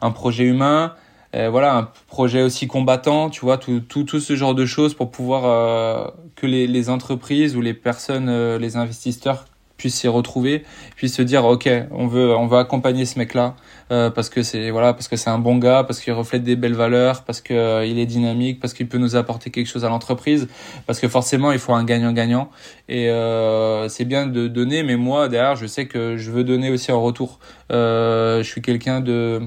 un projet humain, voilà un projet aussi combattant, tu vois tout tout tout ce genre de choses pour pouvoir que les les entreprises ou les personnes les investisseurs puissent s'y retrouver, puissent se dire ok, on veut on veut accompagner ce mec là euh, parce que c'est voilà parce que c'est un bon gars, parce qu'il reflète des belles valeurs, parce que euh, il est dynamique, parce qu'il peut nous apporter quelque chose à l'entreprise, parce que forcément il faut un gagnant-gagnant et euh, c'est bien de donner, mais moi derrière je sais que je veux donner aussi en retour. je suis quelqu'un de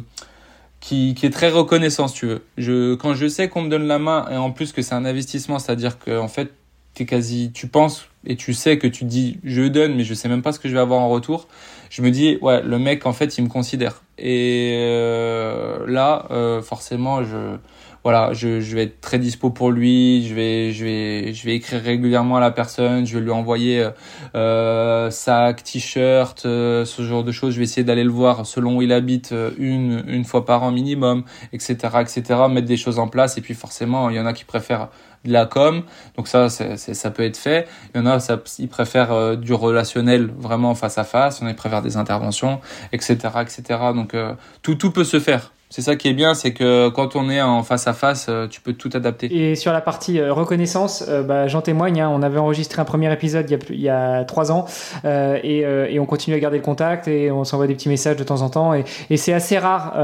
qui, qui est très reconnaissant si tu veux. Je quand je sais qu'on me donne la main et en plus que c'est un investissement, c'est-à-dire que en fait t'es quasi, tu penses et tu sais que tu dis je donne, mais je sais même pas ce que je vais avoir en retour. Je me dis ouais, le mec en fait il me considère. Et euh, là, euh, forcément, je voilà, je, je vais être très dispo pour lui. Je vais je vais je vais écrire régulièrement à la personne. Je vais lui envoyer euh, sac, t-shirt, euh, ce genre de choses. Je vais essayer d'aller le voir selon où il habite une une fois par an minimum, etc., etc. Mettre des choses en place. Et puis forcément, il y en a qui préfèrent de la com. Donc ça, ça peut être fait. Il y en a, ils préfèrent euh, du relationnel vraiment face à face. Il y ils préfèrent des interventions, etc., etc. Donc euh, tout, tout peut se faire. C'est ça qui est bien, c'est que quand on est en face à face, euh, tu peux tout adapter. Et sur la partie euh, reconnaissance, euh, bah, j'en témoigne. Hein, on avait enregistré un premier épisode il y a, il y a trois ans et, et, on continue à garder le contact et on s'envoie des petits messages de temps en temps. Et, et c'est assez rare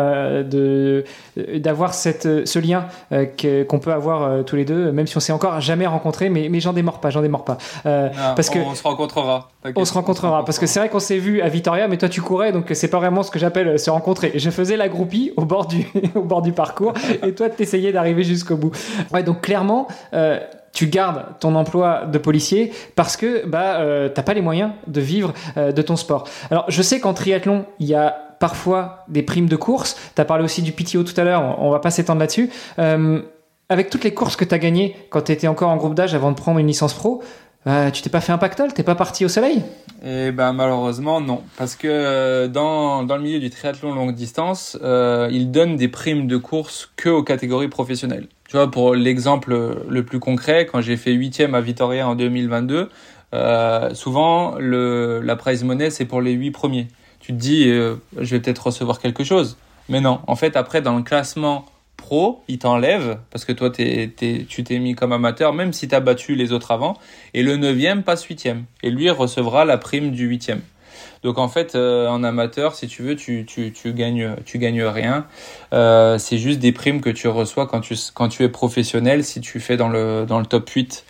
de d'avoir cette ce lien qu'on peut avoir tous les deux, même si on s'est encore jamais rencontré. Mais, mais j'en démords pas, j'en démords pas. parce que on se rencontrera. On se rencontrera parce que c'est vrai qu'on s'est vu à Vitoria, mais toi tu courais, donc c'est pas vraiment ce que j'appelle se rencontrer. Je faisais la groupie au bord du, au bord du parcours et toi t'essayais d'arriver jusqu'au bout. Ouais, donc clairement, euh, tu gardes ton emploi de policier parce que bah euh, t'as pas les moyens de vivre euh, de ton sport. Alors je sais qu'en triathlon il y a parfois des primes de course. Tu as parlé aussi du PTO tout à l'heure, on, va pas s'étendre là-dessus. avec toutes les courses que tu as gagnées quand tu étais encore en groupe d'âge avant de prendre une licence pro, euh, tu t'es pas fait un pactole? T'es pas parti au soleil? Eh ben malheureusement non, parce que euh, dans, dans le milieu du triathlon longue distance, euh, ils donnent des primes de course que aux catégories professionnelles. Tu vois, pour l'exemple le plus concret, quand j'ai fait huitième à Vitoria en 2022, euh, souvent la prize money c'est pour les huit premiers. Tu te dis, je vais peut-être recevoir quelque chose, mais non. En fait, après dans le classement pro, il t'enlève parce que toi t'es, tu t'es mis comme amateur, même si tu as battu les autres avant. Et le neuvième passe huitième. Et lui recevra la prime du huitième. Donc en fait, en amateur, si tu veux, tu, tu, tu gagnes, tu gagnes rien. c'est juste des primes que tu reçois quand tu, quand tu es professionnel, si tu fais dans le, dans le top 8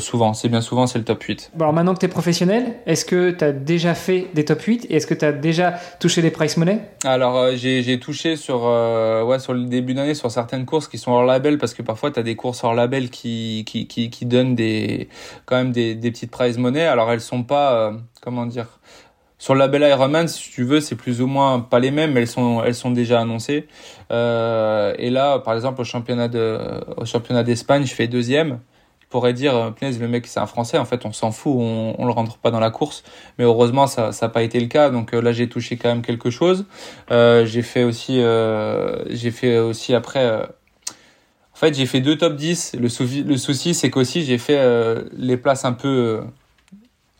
souvent, c'est bien souvent, c'est le top 8. Bon, alors maintenant que tu es professionnel, est-ce que tu as déjà fait des top 8 et est-ce que tu as déjà touché des price money? Alors, euh, j'ai touché sur, euh, ouais, sur le début d'année sur certaines courses qui sont hors label parce que parfois tu as des courses hors label qui, qui, qui, qui, donnent des, quand même des, des petites price money. Alors, elles sont pas, euh, comment dire, sur le label Ironman, si tu veux, c'est plus ou moins pas les mêmes, mais elles sont, elles sont déjà annoncées. Euh, et là, par exemple, au championnat de, au championnat d'Espagne, je fais deuxième pourrait dire, euh, punaise, le mec c'est un Français, en fait on s'en fout, on, on le rentre pas dans la course. Mais heureusement ça n'a pas été le cas, donc euh, là j'ai touché quand même quelque chose. Euh, j'ai fait aussi, euh, j'ai fait aussi après. en fait j'ai fait deux top 10. Le, souci, le souci c'est qu'aussi j'ai fait les places un peu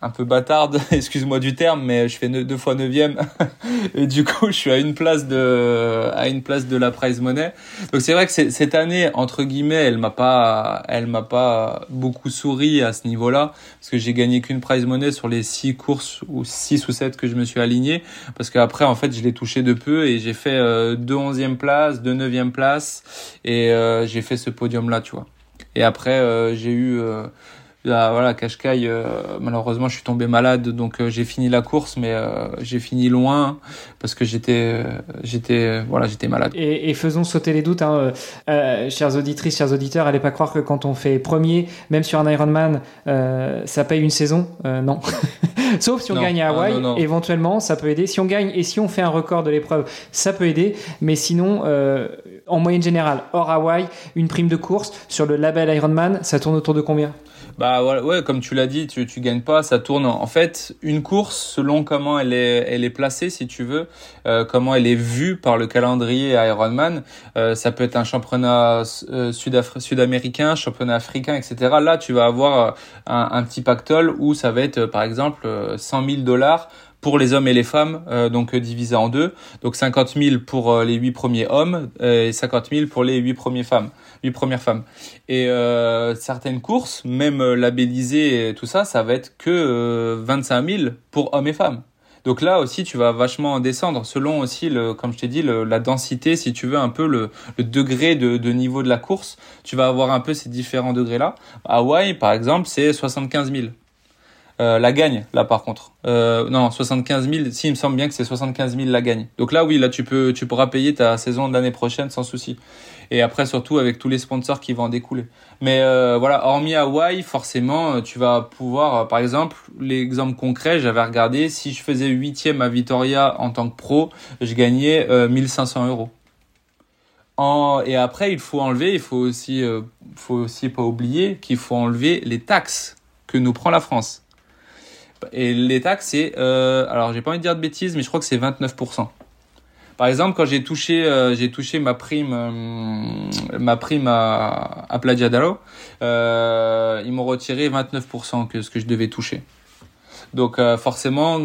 un peu bâtarde, excuse-moi du terme, mais je fais deux fois neuvième et du coup je suis à une place de à une place de la prize money. Donc c'est vrai que cette année entre guillemets, elle m'a pas elle m'a pas beaucoup souri à ce niveau-là parce que j'ai gagné qu'une prize money sur les six courses ou six ou sept que je me suis aligné parce qu'après en fait je l'ai touché de peu et j'ai fait euh, deux onzième place, deux neuvième place et euh, j'ai fait ce podium là, tu vois. Et après euh, j'ai eu Là, voilà, Qashqai, euh, malheureusement, je suis tombé malade, donc euh, j'ai fini la course, mais euh, j'ai fini loin parce que j'étais, j'étais, voilà, j'étais malade. Et, et, faisons sauter les doutes, hein, chers auditrices, chers auditeurs, allez pas croire que quand on fait premier, même sur un Ironman, ça paye une saison. non. Sauf si on gagne à Hawaï, éventuellement, ça peut aider. Si on gagne et si on fait un record de l'épreuve, ça peut aider. Mais sinon, en moyenne générale, hors Hawaï, une prime de course sur le label Ironman, ça tourne autour de combien? Bah ouais, comme tu l'as dit, tu tu gagnes pas, ça tourne. En fait, une course selon comment elle est elle est placée, si tu veux, euh, comment elle est vue par le calendrier Ironman, euh, ça peut être un championnat euh, sud-américain, championnat africain, etc. Là, tu vas avoir un, un petit pactole où ça va être par exemple 100 000 dollars pour les hommes et les femmes, euh, donc divisé en deux. Donc 50 000 pour euh, les huit premiers hommes euh, et 50 000 pour les huit premières femmes. Huit premières femmes. Et certaines courses, même labellisées et tout ça, ça va être que 25 000 pour hommes et femmes. Donc là aussi, tu vas vachement descendre selon aussi, le, comme je t'ai dit, la densité, si tu veux, un peu le, le degré de, de, niveau de la course. Tu vas avoir un peu ces différents degrés-là. Hawaï, par exemple, c'est 75 000. Euh, la gagne là par contre. Euh, non, 75 000. Si, il me semble bien que c'est 75 000 la gagne. Donc là, oui, là tu peux, tu pourras payer ta saison de l'année prochaine sans souci. Et après, surtout avec tous les sponsors qui vont en découler. Mais euh, voilà, hormis Hawaï, forcément, tu vas pouvoir, par exemple, l'exemple concret, j'avais regardé, si je faisais huitième à Vitoria en tant que pro, je gagnais 1500 euros. Et après, il faut enlever, il faut aussi, faut aussi pas oublier qu'il faut enlever les taxes que nous prend la France. Et les taxes, c'est, euh, alors j'ai pas envie de dire de bêtises, mais je crois que c'est 29%. Par exemple, quand j'ai touché, euh, j'ai touché ma prime, euh, ma prime à, à Playa ils m'ont retiré 29% que ce que je devais toucher. Donc forcément,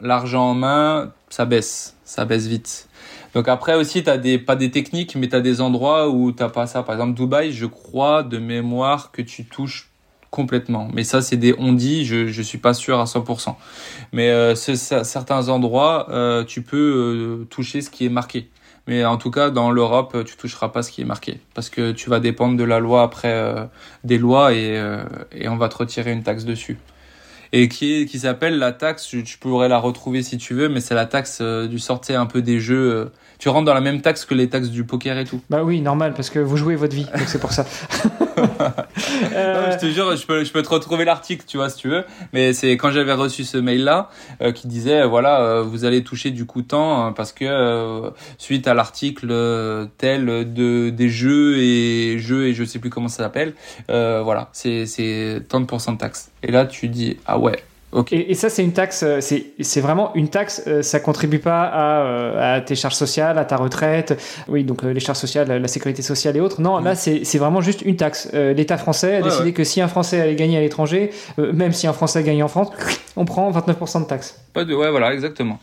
l'argent en main, ça baisse, ça baisse vite. Donc après aussi, tu as des, pas des techniques, mais tu as des endroits où t'as pas ça. Par exemple, Dubaï, je crois de mémoire que tu touches complètement. Mais ça, c'est des on-dit, je je suis pas sûr à 100%. Mais euh, certains endroits, euh, tu peux euh, toucher ce qui est marqué. Mais en tout cas, dans l'Europe, tu toucheras pas ce qui est marqué. Parce que tu vas dépendre de la loi après, des lois, et, et on va te retirer une taxe dessus et qui qui s'appelle la taxe. Tu, pourrais la retrouver si tu veux, mais c'est la taxe du sortir un peu des jeux tu rentres dans la même taxe que les taxes du poker et tout. Bah oui, normal, parce que vous jouez votre vie, donc c'est pour ça. euh... je te jure, je peux, te retrouver l'article, tu vois, si tu veux. Mais c'est quand j'avais reçu ce mail-là euh, qui disait, voilà, euh, vous allez toucher du coup tant hein, parce que suite à l'article tel de des jeux et jeux et je sais plus comment ça s'appelle, voilà, c'est c'est tant de pourcents de taxes. Et là, tu dis, ah ouais. Et, ça, c'est une taxe, euh, c'est vraiment une taxe, euh, ça contribue pas à, euh, à, tes charges sociales, à ta retraite, oui, donc les charges sociales, la sécurité sociale et autres. Non, là, mm. c'est vraiment juste une taxe. L'État français a décidé que si un Français allait gagner à l'étranger, même si un Français gagne en France, on prend 29% de taxes. Pas de, ouais, voilà, exactement.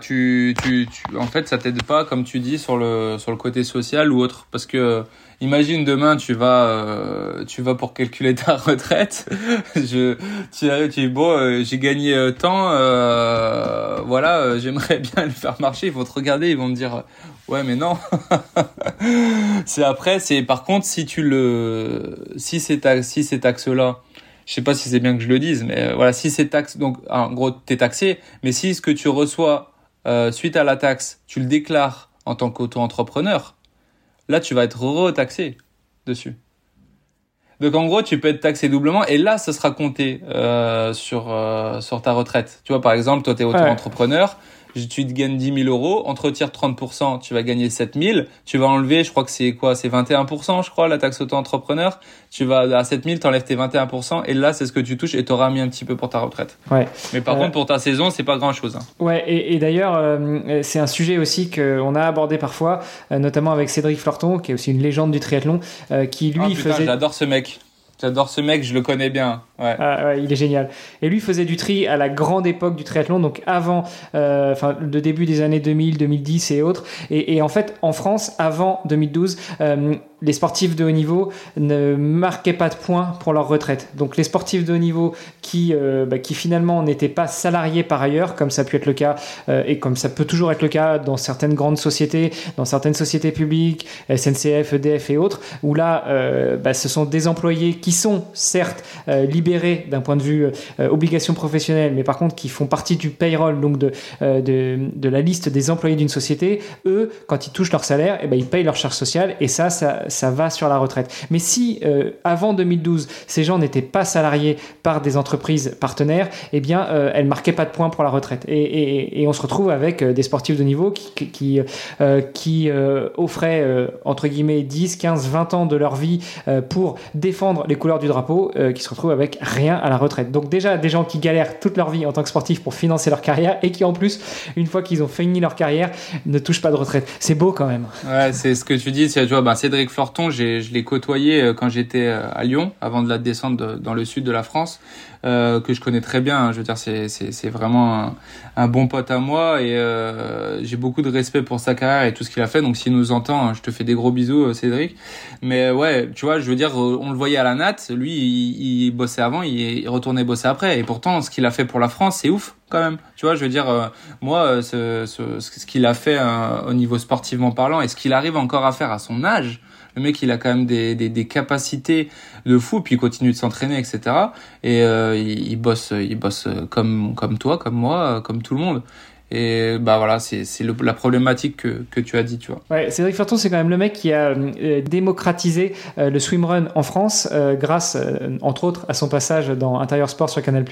tu, tu, tu, en fait, ça t'aide pas, comme tu dis, sur le, sur le côté social ou autre. Parce que, imagine demain, tu vas, euh, tu vas pour calculer ta retraite. je, tu, tu bon, euh, j'ai gagné euh, tant, euh, voilà, j'aimerais bien le faire marcher. Ils vont te regarder, ils vont te dire, ouais, mais non. c'est après, c'est, par contre, si tu le, si c'est, si cet axe-là, je sais pas si c'est bien que je le dise, mais voilà, si c'est taxe, donc en gros, tu es taxé, mais si ce que tu reçois euh, suite à la taxe, tu le déclares en tant qu'auto-entrepreneur, là, tu vas être retaxé dessus. Donc en gros, tu peux être taxé doublement et là, ça sera compté euh, sur euh, sur ta retraite. Tu vois, par exemple, toi, tu es auto-entrepreneur tu te gagnes 10 000 euros, on te retire 30%, tu vas gagner 7 000, tu vas enlever, je crois que c'est quoi, c'est 21%, je crois, la taxe auto-entrepreneur, tu vas à 7 000, t'enlèves tes 21%, et là, c'est ce que tu touches, et t'auras mis un petit peu pour ta retraite. Ouais. Mais par euh, contre, pour ta saison, c'est pas grand chose. Hein. Ouais, et, et d'ailleurs, euh, c'est un sujet aussi qu'on a abordé parfois, euh, notamment avec Cédric Florton, qui est aussi une légende du triathlon, qui lui oh, putain, faisait. J'adore ce mec. J'adore ce mec, je le connais bien. Ah, il est génial. Et lui faisait du tri à la grande époque du triathlon, donc avant, euh, le début des années 2000, 2010 et autres. Et, en fait, en France, avant 2012, euh, les sportifs de haut niveau ne marquaient pas de points pour leur retraite. Donc les sportifs de haut niveau qui, euh, bah, qui finalement n'étaient pas salariés par ailleurs, comme ça a pu être le cas et comme ça peut toujours être le cas dans certaines grandes sociétés, dans certaines sociétés publiques, SNCF, EDF et autres, où là, bah, ce sont des employés qui sont certes euh, libérés d'un point de vue euh, obligation professionnelle, mais par contre qui font partie du payroll, donc de, euh, de, de, la liste des employés d'une société. Eux, quand ils touchent leur salaire, eh ben, ils payent leur charge sociale et ça, ça ça va sur la retraite. Mais si avant 2012, ces gens n'étaient pas salariés par des entreprises partenaires, eh bien, elles marquaient pas de points pour la retraite. Et, et, et on se retrouve avec des sportifs de niveau qui, qui, qui offraient entre guillemets 10, 15, 20 ans de leur vie pour défendre les couleurs du drapeau, qui se retrouvent avec rien à la retraite. Donc déjà, des gens qui galèrent toute leur vie en tant que sportifs pour financer leur carrière et qui en plus, une fois qu'ils ont fini leur carrière, ne touchent pas de retraite. C'est beau quand même. C'est ce que tu dis. Tu vois, bah, Cédric Florton, je l'ai côtoyé euh, quand j'étais euh, à Lyon, avant de la descendre dans le sud de la France, euh, que je connais très bien. Hein. je veux dire, c'est vraiment un, bon pote à moi et euh, j'ai beaucoup de respect pour sa carrière et tout ce qu'il a fait. Donc s'il nous entend, hein, je te fais des gros bisous, Cédric. Mais ouais, tu vois, je veux dire, on le voyait à la NAT. Lui, il, il bossait avant, il, il, retournait bosser après. Et pourtant, ce qu'il a fait pour la France, c'est ouf quand même. Tu vois, je veux dire, moi, ce, ce, ce qu'il a fait au niveau sportivement parlant et ce qu'il arrive encore à faire à son âge le mec, il a quand même des, des, capacités de fou, puis il continue de s'entraîner, etc. Et euh, il, bosse, il bosse comme comme toi, comme moi, comme tout le monde. Et bah voilà, c'est la problématique que, que tu as dit, tu vois. Ouais, Cédric Furton, c'est quand même le mec qui a euh, démocratisé euh, le swimrun en France euh, grâce, euh, entre autres, à son passage dans Intérieur Sport sur Canal+.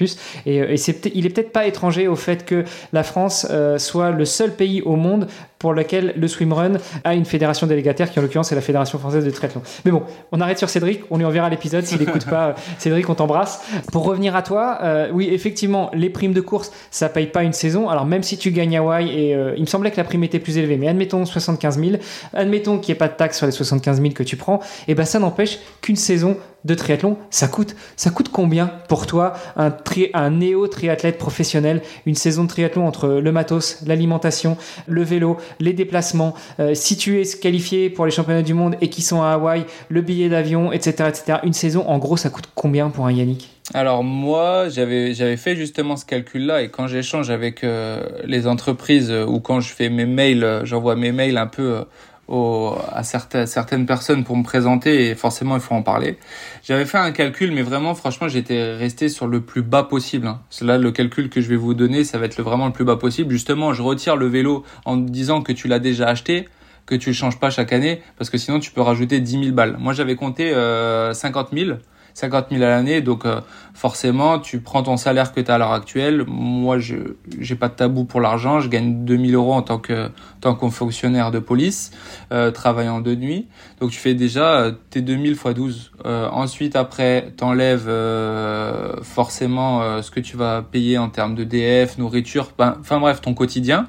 Et, et c'est il est peut-être pas étranger au fait que la France euh, soit le seul pays au monde pour lequel le swimrun a une fédération délégataire, qui en l'occurrence est la Fédération française de triathlon. Mais bon, on arrête sur Cédric, on lui enverra l'épisode s'il n'écoute pas. Cédric, on t'embrasse. Pour revenir à toi, oui, effectivement, les primes de course, ça paye pas une saison. Alors même si tu gagnes Hawaï et euh, il me semblait que la prime était plus élevée, mais admettons 75 000, admettons qu'il n'y ait pas de taxe sur les 75 000 que tu prends, et ben ça n'empêche qu'une saison de triathlon, ça coûte, ça coûte combien pour toi un, tri, un néo-triathlète professionnel, une saison de triathlon entre le matos, l'alimentation, le vélo, les déplacements, euh, si tu es qualifié pour les championnats du monde et qui sont à Hawaï, le billet d'avion, etc., etc. Une saison, en gros, ça coûte combien pour un Yannick? Alors moi, j'avais fait justement ce calcul-là et quand j'échange avec euh, les entreprises euh, ou quand je fais mes mails, j'envoie mes mails un peu à certaines certaines personnes pour me présenter et forcément il faut en parler. J'avais fait un calcul, mais vraiment franchement j'étais resté sur le plus bas possible. Hein. Là le calcul que je vais vous donner, ça va être le, vraiment le plus bas possible. Justement, je retire le vélo en disant que tu l'as déjà acheté que tu le changes pas chaque année parce que sinon tu peux rajouter 10 000 balles. Moi j'avais compté euh, 50 000 50 000 à l'année. Donc euh, forcément, tu prends ton salaire que tu as à l'heure actuelle. Moi, je j'ai pas de tabou pour l'argent. Je gagne 2000 euros en tant que tant que fonctionnaire de police, euh, travaillant de nuit. Donc tu fais déjà euh, tes 2000 x 12. Euh, ensuite, après, t'enlèves euh, forcément euh, ce que tu vas payer en termes de DF, nourriture, ben, enfin bref, ton quotidien.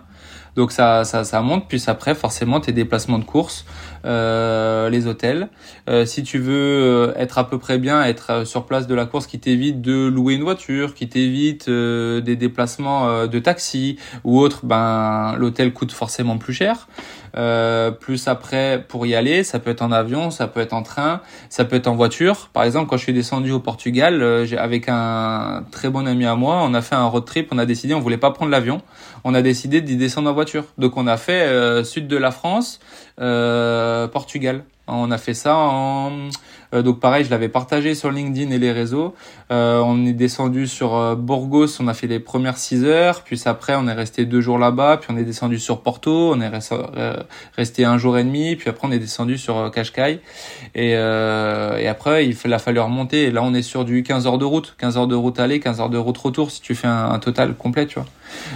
Donc ça, ça, monte. Puis après, forcément, tes déplacements de course, euh, les hôtels. Euh, si tu veux euh, être à peu près bien, être sur place de la course, qui t'évite de louer une voiture, qui t'évite des déplacements de taxi ou autre, ben l'hôtel coûte forcément plus cher. Plus après pour y aller, ça peut être en avion, ça peut être en train, ça peut être en voiture. Par exemple, quand je suis descendu au Portugal, euh, avec un très bon ami à moi, on a fait un road trip. On a décidé, on voulait pas prendre l'avion, on a décidé d'y descendre en voiture. Donc on a fait euh, sud de la France, Portugal. On a fait ça en euh, donc pareil, je l'avais partagé sur LinkedIn et les réseaux. Euh, on est descendu sur euh, Burgos, on a fait les premières 6 heures, puis après on est resté deux jours là-bas, puis on est descendu sur Porto, on est resté un jour et demi, puis après on est descendu sur Cascais. Et, et après il a fallu remonter, et là on est sur du 15 heures de route, 15 heures de route aller, 15 heures de route retour, si tu fais un, total complet, tu vois.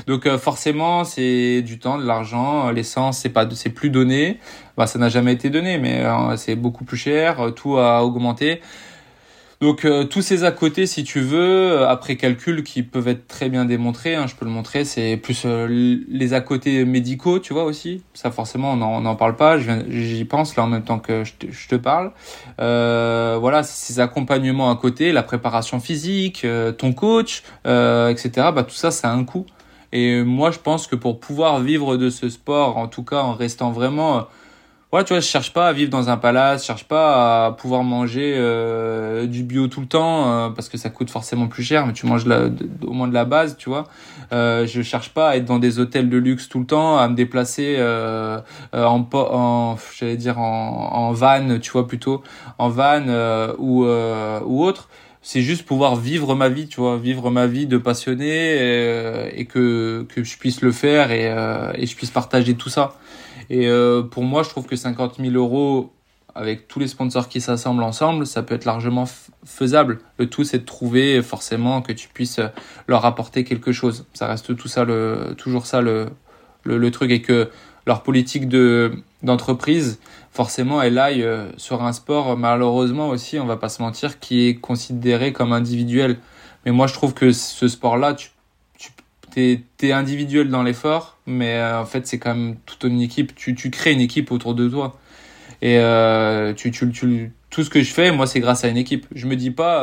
Donc forcément c'est du temps, de l'argent, l'essence c'est pas c'est plus donné, bah ça n'a jamais été donné, mais c'est beaucoup plus cher, tout a augmenter. Donc euh, tous ces à côté, si tu veux, euh, après calcul qui peuvent être très bien démontrés, hein, je peux le montrer, c'est plus euh, les à côté médicaux, tu vois aussi. Ça forcément, on n'en parle pas. J'y pense là en même temps que je te, je te parle. voilà, ces accompagnements à côté, la préparation physique, ton coach, etc. Bah tout ça, ça a un coût. Et moi, je pense que pour pouvoir vivre de ce sport, en tout cas en restant vraiment voilà, tu vois, je cherche pas à vivre dans un palace, je cherche pas à pouvoir manger euh, du bio tout le temps euh, parce que ça coûte forcément plus cher, mais tu manges au moins de la base, tu vois. Euh, je cherche pas à être dans des hôtels de luxe tout le temps, à me déplacer euh, euh en, en dire en van, tu vois plutôt en van ou ou autre c'est juste pouvoir vivre ma vie, tu vois, vivre ma vie de passionné et, et que, que je puisse le faire et, et je puisse partager tout ça. Et euh, pour moi, je trouve que 50 000 euros avec tous les sponsors qui s'assemblent ensemble, ça peut être largement faisable. Le tout, c'est de trouver forcément que tu puisses leur apporter quelque chose. Ça reste tout ça, le, toujours ça le, le, le truc et que leur politique de d'entreprise, forcément, elle aille euh, sur un sport, malheureusement aussi, on va pas se mentir, qui est considéré comme individuel. Mais moi, je trouve que ce sport-là, tu t'es es individuel dans l'effort, mais euh, en fait c'est quand même toute une équipe. Tu, tu crées une équipe autour de toi. Et euh, tu, tu, tu, tout ce que je fais, moi c'est grâce à une équipe. Je me dis pas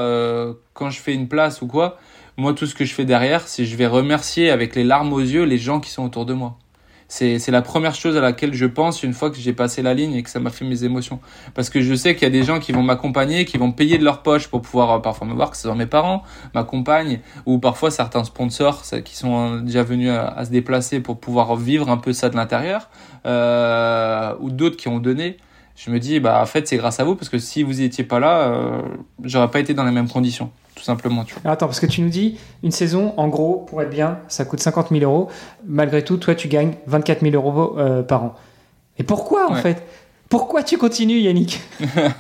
quand je fais une place ou quoi. Moi tout ce que je fais derrière, c'est je vais remercier avec les larmes aux yeux les gens qui sont autour de moi c'est la première chose à laquelle je pense une fois que j'ai passé la ligne et que ça m'a fait mes émotions. Parce que je sais qu'il y a des gens qui vont m'accompagner, qui vont payer de leur poche pour pouvoir euh, parfois me voir, que ce soit mes parents, ma compagne, ou parfois certains sponsors qui sont euh, déjà venus à, se déplacer pour pouvoir vivre un peu ça de l'intérieur, euh, ou d'autres qui ont donné. Je me dis, bah en fait c'est grâce à vous parce que si vous étiez pas là, euh, j'aurais pas été dans les mêmes conditions tout simplement. Tu vois. Attends, parce que tu nous dis, une saison, en gros, pour être bien, ça coûte 50 000 euros. Malgré tout, toi, tu gagnes 24 000 euros euh, par an. Et pourquoi, en fait? Pourquoi tu continues, Yannick?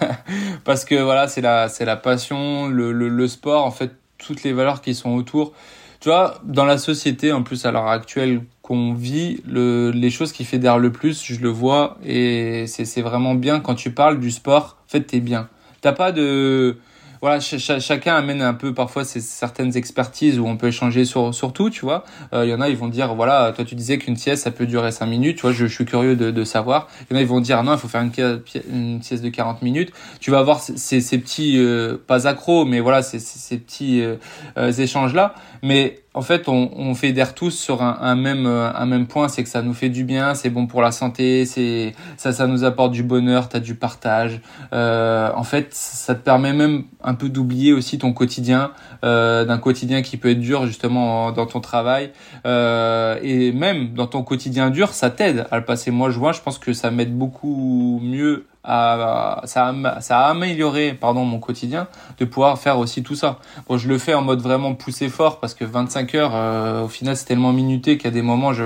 Parce que voilà, c'est la, c'est la passion, le, le, sport, en fait, toutes les valeurs qui sont autour. Tu vois, dans la société, en plus à l'heure actuelle qu'on vit, le, les choses qui fédèrent le plus, je le vois, et c'est, vraiment bien quand tu parles du sport. En fait, t'es bien. T'as pas de voilà, chacun amène un peu parfois ses certaines expertises où on peut échanger sur, sur tout, tu vois. Il euh, y en a, ils vont dire, voilà, toi tu disais qu'une sieste, ça peut durer 5 minutes, tu vois, je, suis curieux de, de savoir. Il y en a, ils vont dire, non, il faut faire une, sieste de 40 minutes. Tu vas avoir ces, petits, euh, pas accros, mais voilà, ces, ces petits euh, échanges-là. Mais en fait, on, on fédère tous sur un, même un même point, c'est que ça nous fait du bien, c'est bon pour la santé, c'est ça, ça nous apporte du bonheur, t'as du partage. En fait, ça te permet même peu d'oublier aussi ton quotidien, euh, d'un quotidien qui peut être dur justement dans ton travail, euh, et même dans ton quotidien dur, ça t'aide à le passer. Moi, je vois, je pense que ça m'aide beaucoup mieux à, ça, ça a amélioré pardon mon quotidien de pouvoir faire aussi tout ça. Bon, je le fais en mode vraiment poussé fort parce que 25 heures, euh, au final, c'est tellement minuté qu'à des moments, je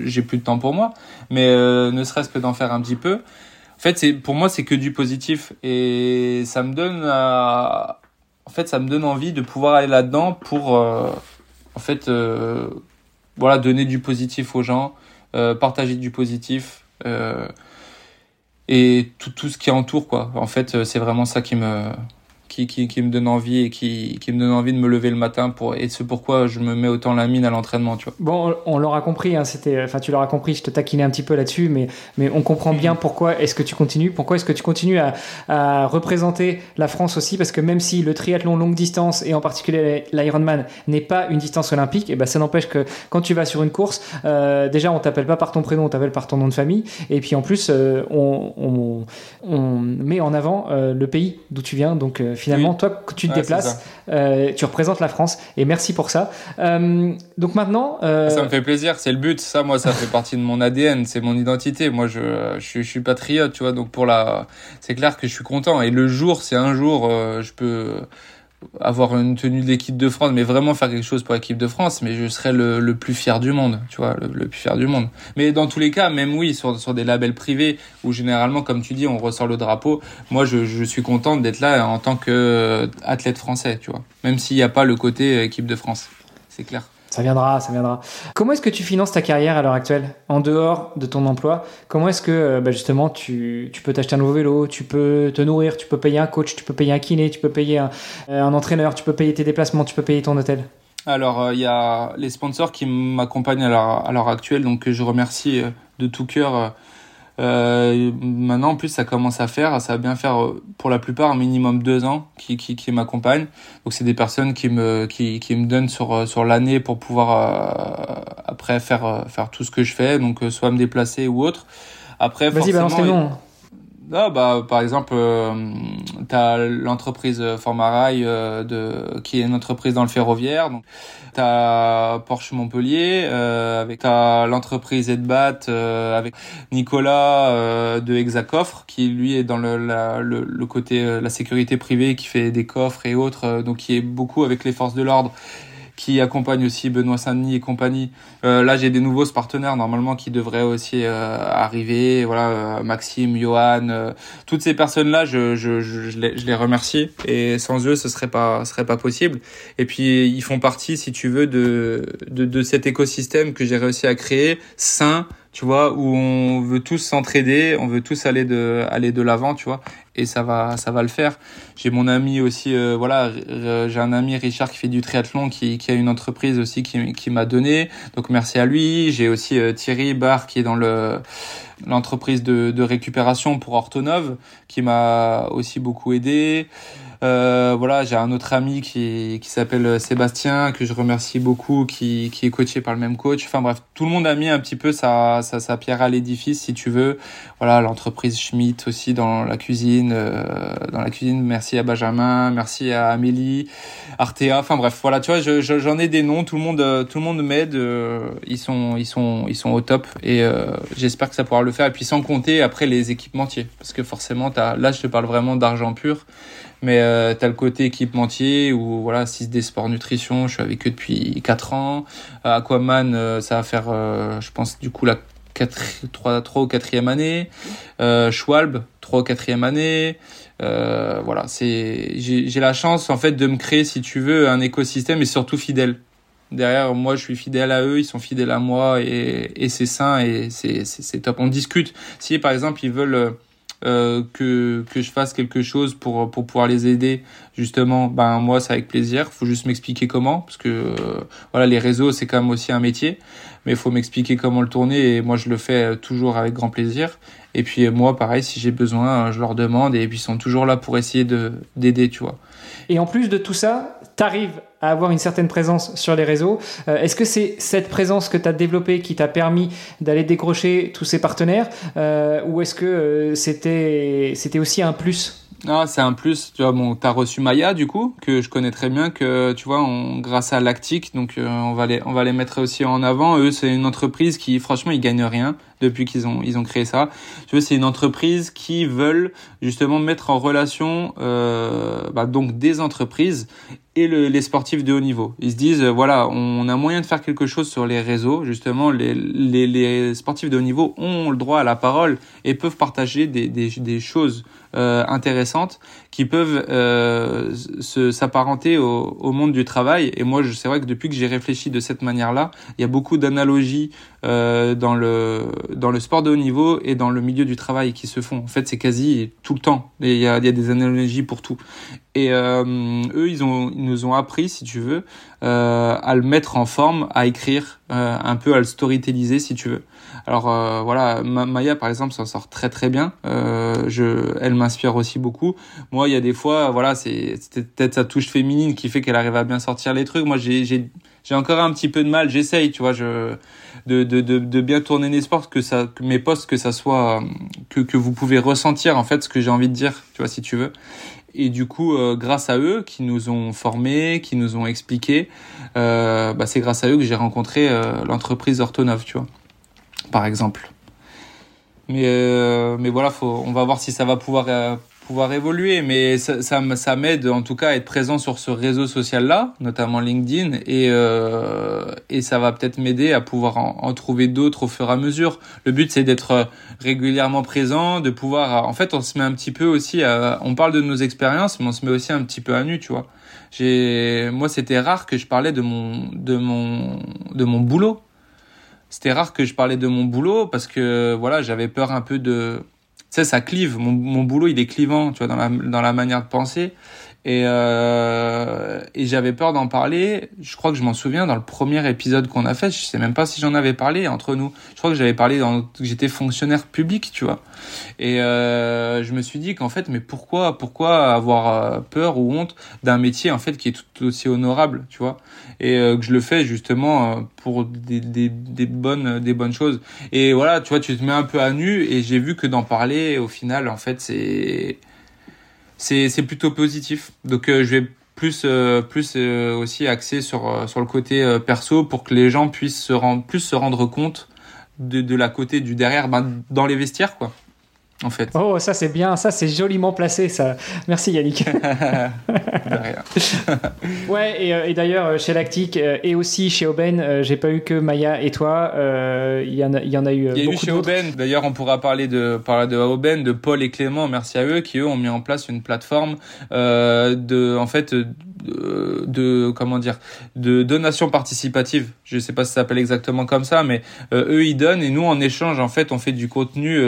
j'ai plus de temps pour moi. Mais ne serait-ce que d'en faire un petit peu. En fait, c'est pour moi, c'est que du positif et ça me donne, en fait, ça me donne envie de pouvoir aller là-dedans pour, euh, en fait, voilà, donner du positif aux gens, partager du positif. Euh, et tout, tout ce qui entoure quoi. En fait, euh, c'est vraiment ça qui me qui, qui, qui me donne envie et qui, qui me donne envie de me lever le matin pour et c'est pourquoi je me mets autant la mine à l'entraînement tu vois bon on, l'aura compris hein, c'était enfin tu l'auras compris je te taquinais un petit peu là-dessus mais mais on comprend bien mhm. pourquoi est-ce que tu continues pourquoi est-ce que tu continues à, à, représenter la France aussi parce que même si le triathlon longue distance et en particulier l'Ironman n'est pas une distance olympique et ben ça n'empêche que quand tu vas sur une course euh, déjà on t'appelle pas par ton prénom on t'appelle par ton nom de famille et puis en plus euh, on, on, on, met en avant euh, le pays d'où tu viens donc euh, finalement, toi, quand tu te déplaces, euh, tu représentes la France. Et merci pour ça. Euh, donc maintenant. Ça me fait plaisir, c'est le but. Ça, moi, ça fait partie de mon ADN, c'est mon identité. Moi, je, je, suis patriote, tu vois. Donc pour la, c'est clair que je suis content. Et le jour, c'est un jour, je peux avoir une tenue de l'équipe de France, mais vraiment faire quelque chose pour l'équipe de France, mais je serais le, plus fier du monde, tu vois, le, plus fier du monde. Mais dans tous les cas, même oui, sur, sur des labels privés, où généralement, comme tu dis, on ressort le drapeau, moi je, je suis contente d'être là en tant que euh, athlète français, tu vois, même s'il n'y a pas le côté équipe de France, c'est clair. Ça viendra, ça viendra. Comment est-ce que tu finances ta carrière à l'heure actuelle, en dehors de ton emploi? Comment est-ce que euh, bah, justement tu, tu peux t'acheter un nouveau vélo, tu peux te nourrir, tu peux payer un coach, tu peux payer un kiné, tu peux payer un, euh, entraîneur, tu peux payer tes déplacements, tu peux payer ton hôtel? Alors, euh, il y a les sponsors qui m'accompagnent à l'heure actuelle, donc je remercie de tout cœur euh, maintenant, en plus, ça commence à faire, ça va bien faire euh, pour la plupart un minimum deux ans qui, qui, qui m'accompagnent. Donc, c'est des personnes qui me, qui, qui me donnent sur, euh, sur l'année pour pouvoir euh, après faire, faire tout ce que je fais, donc soit me déplacer ou autre. Après, Vas-y, balance tes noms. Ah, bah, par exemple, euh, tu as l'entreprise Formarail euh, de, qui est une entreprise dans le ferroviaire. Donc, tu as Porsche Montpellier, euh, avec t'as l'entreprise Edbat euh, avec Nicolas euh, de Hexacoffre qui lui est dans le, le, le, côté la sécurité privée qui fait des coffres et autres, donc qui est beaucoup avec les forces de l'ordre qui accompagne aussi Benoît Saint-Denis et compagnie. Euh, là, j'ai des nouveaux partenaires normalement qui devraient aussi euh, arriver. Voilà, euh, Maxime, Johan, euh, toutes ces personnes-là, je, je, je, je, les, je, les, remercie et sans eux, ce serait pas, ce serait pas possible. Et puis, ils font partie, si tu veux, de, de, de cet écosystème que j'ai réussi à créer, sain, tu vois, où on veut tous s'entraider, on veut tous aller de aller de l'avant, tu vois, et ça va ça va le faire. J'ai mon ami aussi, euh, voilà, j'ai un ami Richard qui fait du triathlon, qui, qui a une entreprise aussi qui, qui m'a donné, donc merci à lui. J'ai aussi euh, Thierry Barr qui est dans le l'entreprise de, de récupération pour Ortonov, qui m'a aussi beaucoup aidé. Euh, voilà, j'ai un autre ami qui, qui s'appelle Sébastien, que je remercie beaucoup, qui, qui est coaché par le même coach. Enfin bref, tout le monde a mis un petit peu sa, sa, sa pierre à l'édifice, si tu veux. Voilà, l'entreprise Schmidt aussi dans la cuisine. Euh, dans la cuisine, merci à Benjamin, merci à Amélie, Artea. Enfin bref, voilà, tu vois, j'en je, ai des noms. Tout le monde, tout le monde m'aide. Euh, ils sont, ils sont, ils sont au top. Et euh, j'espère que ça pourra le faire. Et puis sans compter après les équipementiers, parce que forcément, as, là, je te parle vraiment d'argent pur. Mais euh, tu as le côté équipementier ou voilà, 6D Sport Nutrition, je suis avec eux depuis 4 ans. Euh, Aquaman, euh, ça va faire, euh, je pense, du coup, la 4, 3, 3 ou 4e année. Euh, Schwalbe, 3 ou 4e année. Euh, voilà, c'est j'ai la chance en fait de me créer, si tu veux, un écosystème et surtout fidèle. Derrière, moi, je suis fidèle à eux, ils sont fidèles à moi et, et c'est sain et c'est top. On discute. Si par exemple ils veulent euh, que que je fasse quelque chose pour pour pouvoir les aider. Justement ben moi c'est avec plaisir. Faut juste m'expliquer comment parce que euh, voilà les réseaux c'est quand même aussi un métier. Mais faut m'expliquer comment le tourner et moi je le fais toujours avec grand plaisir. Et puis moi pareil si j'ai besoin je leur demande et puis ils sont toujours là pour essayer de d'aider tu vois. Et en plus de tout ça t'arrives à avoir une certaine présence sur les réseaux. Euh, Est-ce que c'est cette présence que tu as développée qui t'a permis d'aller décrocher tous ces partenaires euh, ou est-ce que euh, c'était aussi un plus? Ah, c'est un plus. Tu vois, bon, t'as reçu Maya du coup, que je connais très bien, que tu vois, grâce à Lactique, donc on va les, on va les mettre aussi en avant. Eux, c'est une entreprise qui, franchement, ils gagnent rien depuis qu'ils ont, ils ont créé ça. Tu c'est une entreprise qui veulent justement mettre en relation, euh, bah, donc des entreprises et le, les sportifs de haut niveau. Ils se disent, euh, voilà, on a moyen de faire quelque chose sur les réseaux. Justement, les, les, sportifs de haut niveau ont le droit à la parole et peuvent partager des, des, des choses euh, intéressantes qui peuvent euh, s'apparenter au, au, monde du travail. Et moi, c'est vrai que depuis que j'ai réfléchi de cette manière-là, il y a beaucoup d'analogies euh, dans le dans le sport de haut niveau et dans le milieu du travail qui se font. En fait, c'est quasi tout le temps. il y a, il y a des analogies pour tout. Et euh, eux, ils ont ils nous ont appris, si tu veux, euh, à le mettre en forme, à écrire, euh, un peu à le storytelliser, si tu veux. Alors euh, voilà, Maya par exemple s'en sort très très bien. Euh, je, elle m'inspire aussi beaucoup. Moi, il y a des fois, voilà, c'est peut-être sa touche féminine qui fait qu'elle arrive à bien sortir les trucs. Moi, j'ai j'ai encore un petit peu de mal. J'essaye, tu vois, je de, de, de, bien tourner mes sports, que ça, que mes posts, que ça soit que que vous pouvez ressentir en fait ce que j'ai envie de dire, tu vois, si tu veux. Et du coup, euh, grâce à eux, qui nous ont formés, qui nous ont expliqué, euh, bah, c'est grâce à eux que j'ai rencontré euh, l'entreprise Ortonov, tu vois par exemple. Mais, mais voilà, on va voir si ça va pouvoir, pouvoir évoluer. Mais ça, m'aide en tout cas à être présent sur ce réseau social-là, notamment LinkedIn. Et, euh, et ça va peut-être m'aider à pouvoir en, trouver d'autres au fur et à mesure. Le but, c'est d'être régulièrement présent, de pouvoir... En fait, on se met un petit peu aussi... À, on parle de nos expériences, mais on se met aussi un petit peu à nu, tu vois. Moi, c'était rare que je parlais de mon, de mon, de mon boulot c'était rare que je parlais de mon boulot parce que voilà, j'avais peur un peu de sais ça clive. Mon, mon boulot il est clivant, tu vois dans la dans la manière de penser et, euh, et j'avais peur d'en parler. Je crois que je m'en souviens dans le premier épisode qu'on a fait. Je sais même pas si j'en avais parlé entre nous. Je crois que j'avais parlé dans que j'étais fonctionnaire public, tu vois. Et euh, je me suis dit qu'en fait, mais pourquoi, pourquoi avoir euh, peur ou honte d'un métier en fait qui est tout aussi honorable, tu vois Et euh, que je le fais justement euh, pour des, des, des bonnes des bonnes choses. Et voilà, tu vois, tu te mets un peu à nu. Et j'ai vu que d'en parler, au final, en fait, c'est c'est plutôt positif. Donc euh, je vais plus euh, plus euh, aussi axer sur sur le côté perso pour que les gens puissent se rendre plus se rendre compte de, de la côté du derrière ben, dans les vestiaires quoi en fait. Oh, ça c'est bien, ça c'est joliment placé, ça. Merci Yannick. ouais, et, euh, et d'ailleurs euh, chez Lactique euh, et aussi chez Aubaine, j'ai pas eu que Maya et toi. Il y en a, il y en a eu. Il y a eu chez Aubaine. D'ailleurs, on pourra parler de parler de Aubaine, de Paul et Clément. Merci à eux qui eux ont mis en place une plateforme de, en fait, de, de, comment dire, de donation participative. Je sais pas si ça s'appelle exactement comme ça, mais eux ils donnent et nous en échange en fait on fait du contenu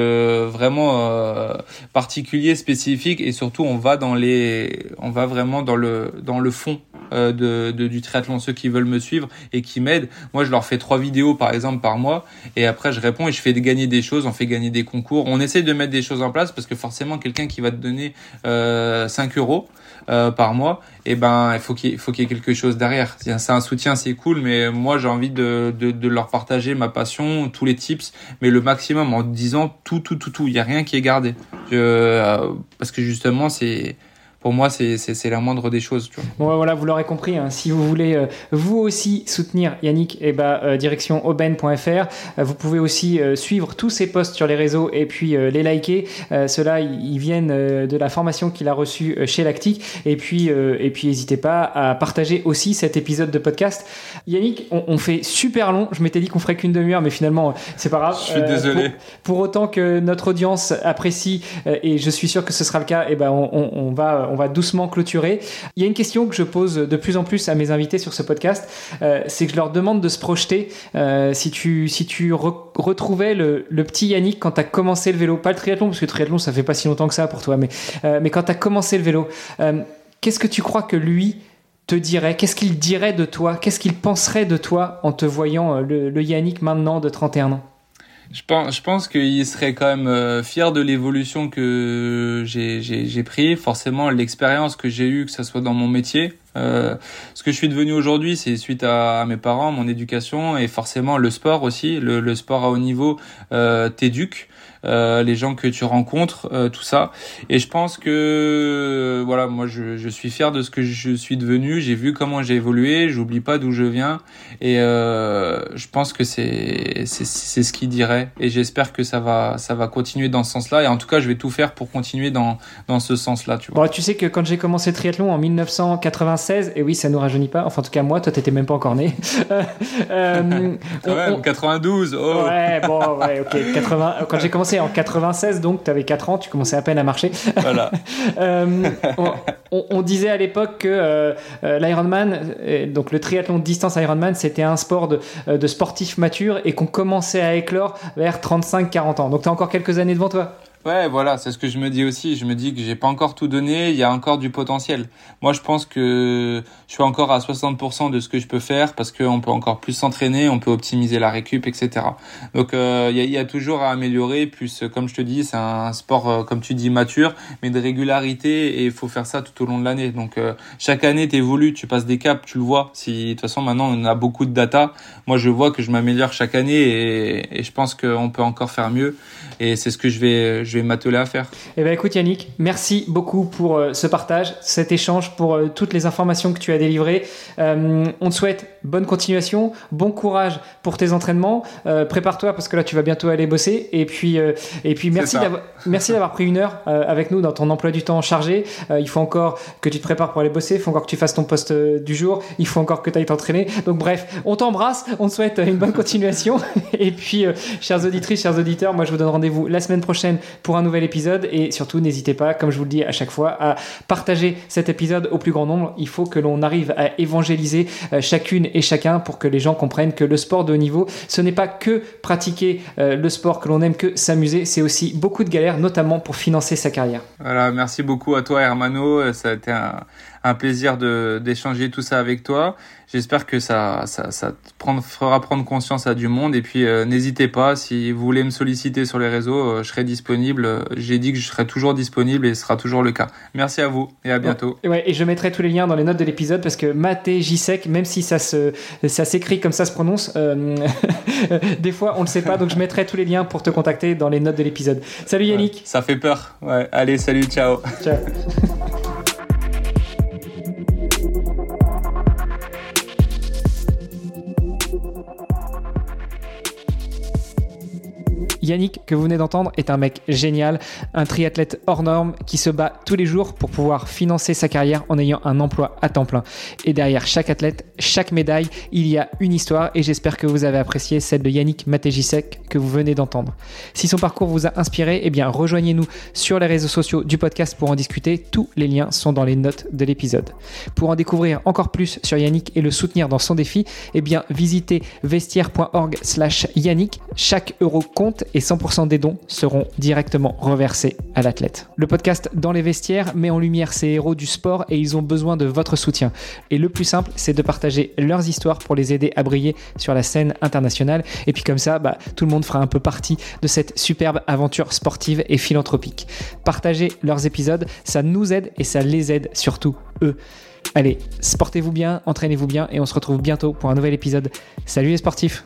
vraiment euh, particulier, spécifique, et surtout on va dans les, on va vraiment dans le dans le fond euh, de, du triathlon. Ceux qui veulent me suivre et qui m'aident, moi je leur fais trois vidéos par exemple par mois, et après je réponds et je fais gagner des choses, on fait gagner des concours. On essaie de mettre des choses en place parce que forcément quelqu'un qui va te donner euh, 5 euros euh, par mois, et eh ben il faut qu'il faut qu'il y ait quelque chose derrière. C'est un soutien, c'est cool, mais moi j'ai envie de, de, de, leur partager ma passion, tous les tips, mais le maximum en disant tout tout tout tout. Il y a rien qui est gardé, euh, parce que justement c'est pour moi, c'est la moindre des choses. Tu vois. Bon, voilà, vous l'aurez compris. Hein, si vous voulez euh, vous aussi soutenir Yannick, eh ben, euh, direction aubaine.fr. Euh, vous pouvez aussi suivre tous ses posts sur les réseaux et puis les liker. Ceux-là, ils viennent de la formation qu'il a reçue chez Lactic. Et puis, et puis, n'hésitez pas à partager aussi cet épisode de podcast. Yannick, on, on fait super long. Je m'étais dit qu'on ferait qu'une demi-heure, mais finalement, c'est pas grave. Je suis désolé. Pour, pour, autant que notre audience apprécie, et je suis sûr que ce sera le cas, eh ben, on, on, on va on va doucement clôturer. Il y a une question que je pose de plus en plus à mes invités sur ce podcast, euh, c'est que je leur demande de se projeter. Euh, si tu, si tu retrouvais le, petit Yannick quand tu as commencé le vélo, pas le triathlon, parce que le triathlon ça fait pas si longtemps que ça pour toi, mais, euh, mais quand tu as commencé le vélo, qu'est-ce que tu crois que lui te dirait? Qu'est-ce qu'il dirait de toi? Qu'est-ce qu'il penserait de toi en te voyant le, le Yannick maintenant de 31 ans? Je pense, je pense qu'il serait quand même euh, fier de l'évolution que j'ai, pris. Forcément, l'expérience que j'ai eue, que ce soit dans mon métier. Euh, ce que je suis devenu aujourd'hui, c'est suite à, mes parents, mon éducation et forcément le sport aussi. Le, le sport à haut niveau euh, t'éduque. Euh, les gens que tu rencontres, euh, tout ça. Et je pense que voilà, moi je, je, suis fier de ce que je suis devenu. J'ai vu comment j'ai évolué. J'oublie pas d'où je viens. Et euh, je pense que c'est c'est ce qu'il dirait. Et j'espère que ça va ça va continuer dans ce sens-là. Et en tout cas, je vais tout faire pour continuer dans dans ce sens-là. Tu vois. Bon, tu sais que quand j'ai commencé le triathlon en 1996, et oui, ça nous rajeunit pas. Enfin, en tout cas moi, toi, t'étais même pas encore né. euh, ouais, 92. Oh. Ouais, bon, ouais, ok, 80. Quand j'ai commencé commencé en 96, donc tu avais 4 ans, tu commençais à peine à marcher. Voilà. Euh, on, on disait à l'époque que euh, euh, l'Ironman, euh, donc le triathlon de distance Ironman, c'était un sport de, de sportifs matures et qu'on commençait à éclore vers 35-40 ans. Donc tu as encore quelques années devant toi. Ouais, voilà, c'est ce que je me dis aussi. Je me dis que j'ai pas encore tout donné, il y a encore du potentiel. Moi, je pense que je suis encore à 60% de ce que je peux faire parce qu'on peut encore plus s'entraîner, on peut optimiser la récup, etc. Donc, euh, il y, a, toujours à améliorer. Plus, comme je te dis, c'est un sport, euh, comme tu dis, mature, mais de régularité et il faut faire ça tout au long de l'année. Donc, euh, chaque année, t'évolues, tu passes des caps, tu le vois. Si, de toute façon, maintenant, on a beaucoup de data. Moi, je vois que je m'améliore chaque année et, et je pense qu'on peut encore faire mieux. Et c'est ce que je vais je vais m'atteler à faire. Eh ben écoute Yannick, merci beaucoup pour euh, ce partage, cet échange, pour euh, toutes les informations que tu as délivrées. Euh, on te souhaite bonne continuation, bon courage pour tes entraînements. Prépare-toi parce que là tu vas bientôt aller bosser. Et puis et puis merci d'avoir merci d'avoir pris une heure avec nous dans ton emploi du temps chargé. il faut encore que tu te prépares pour aller bosser, il faut encore que tu fasses ton poste du jour, il faut encore que tu ailles t'entraîner. Donc bref, on t'embrasse, on te souhaite une bonne continuation. et puis chères auditrices, chers auditeurs, moi je vous donne rendez-vous la semaine prochaine pour un nouvel épisode et surtout n'hésitez pas, comme je vous le dis à chaque fois, à partager cet épisode au plus grand nombre. Il faut que l'on arrive à évangéliser euh, chacune et chacun pour que les gens comprennent que le sport de haut niveau, ce n'est pas que pratiquer euh, le sport que l'on aime, que s'amuser, c'est aussi beaucoup de galères, notamment pour financer sa carrière. Voilà, merci beaucoup à toi Hermano, ça a été un plaisir d'échanger tout ça avec toi. J'espère que ça, ça, ça prendre, fera prendre conscience à du monde. Et puis, euh, n'hésitez pas, si vous voulez me solliciter sur les réseaux, euh, je serai disponible. J'ai dit que je serai toujours disponible et ce sera toujours le cas. Merci à vous et à bientôt. Ouais, et je mettrai tous les liens dans les notes de l'épisode parce que Maté Jisek, même si ça se, ça s'écrit comme ça se prononce, euh, des fois on le sait pas. Donc je mettrai tous les liens pour te contacter dans les notes de l'épisode. Salut Yannick. Ouais, ça fait peur. Ouais. Allez, salut, ciao. Ciao. Yannick, que vous venez d'entendre, est un mec génial, un triathlète hors norme qui se bat tous les jours pour pouvoir financer sa carrière en ayant un emploi à temps plein. Et derrière chaque athlète, chaque médaille, il y a une histoire et j'espère que vous avez apprécié celle de Yannick Matejisek que vous venez d'entendre. Si son parcours vous a inspiré, eh bien rejoignez-nous sur les réseaux sociaux du podcast pour en discuter. Tous les liens sont dans les notes de l'épisode. Pour en découvrir encore plus sur Yannick et le soutenir dans son défi, eh bien visitez vestiaire.org/yannick. Chaque euro compte et 100% des dons seront directement reversés à l'athlète. Le podcast Dans les vestiaires met en lumière ces héros du sport et ils ont besoin de votre soutien. Et le plus simple, c'est de partager leurs histoires pour les aider à briller sur la scène internationale. Et puis comme ça, bah, tout le monde fera un peu partie de cette superbe aventure sportive et philanthropique. Partagez leurs épisodes, ça nous aide et ça les aide surtout eux. Allez, sportez-vous bien, entraînez-vous bien et on se retrouve bientôt pour un nouvel épisode. Salut les sportifs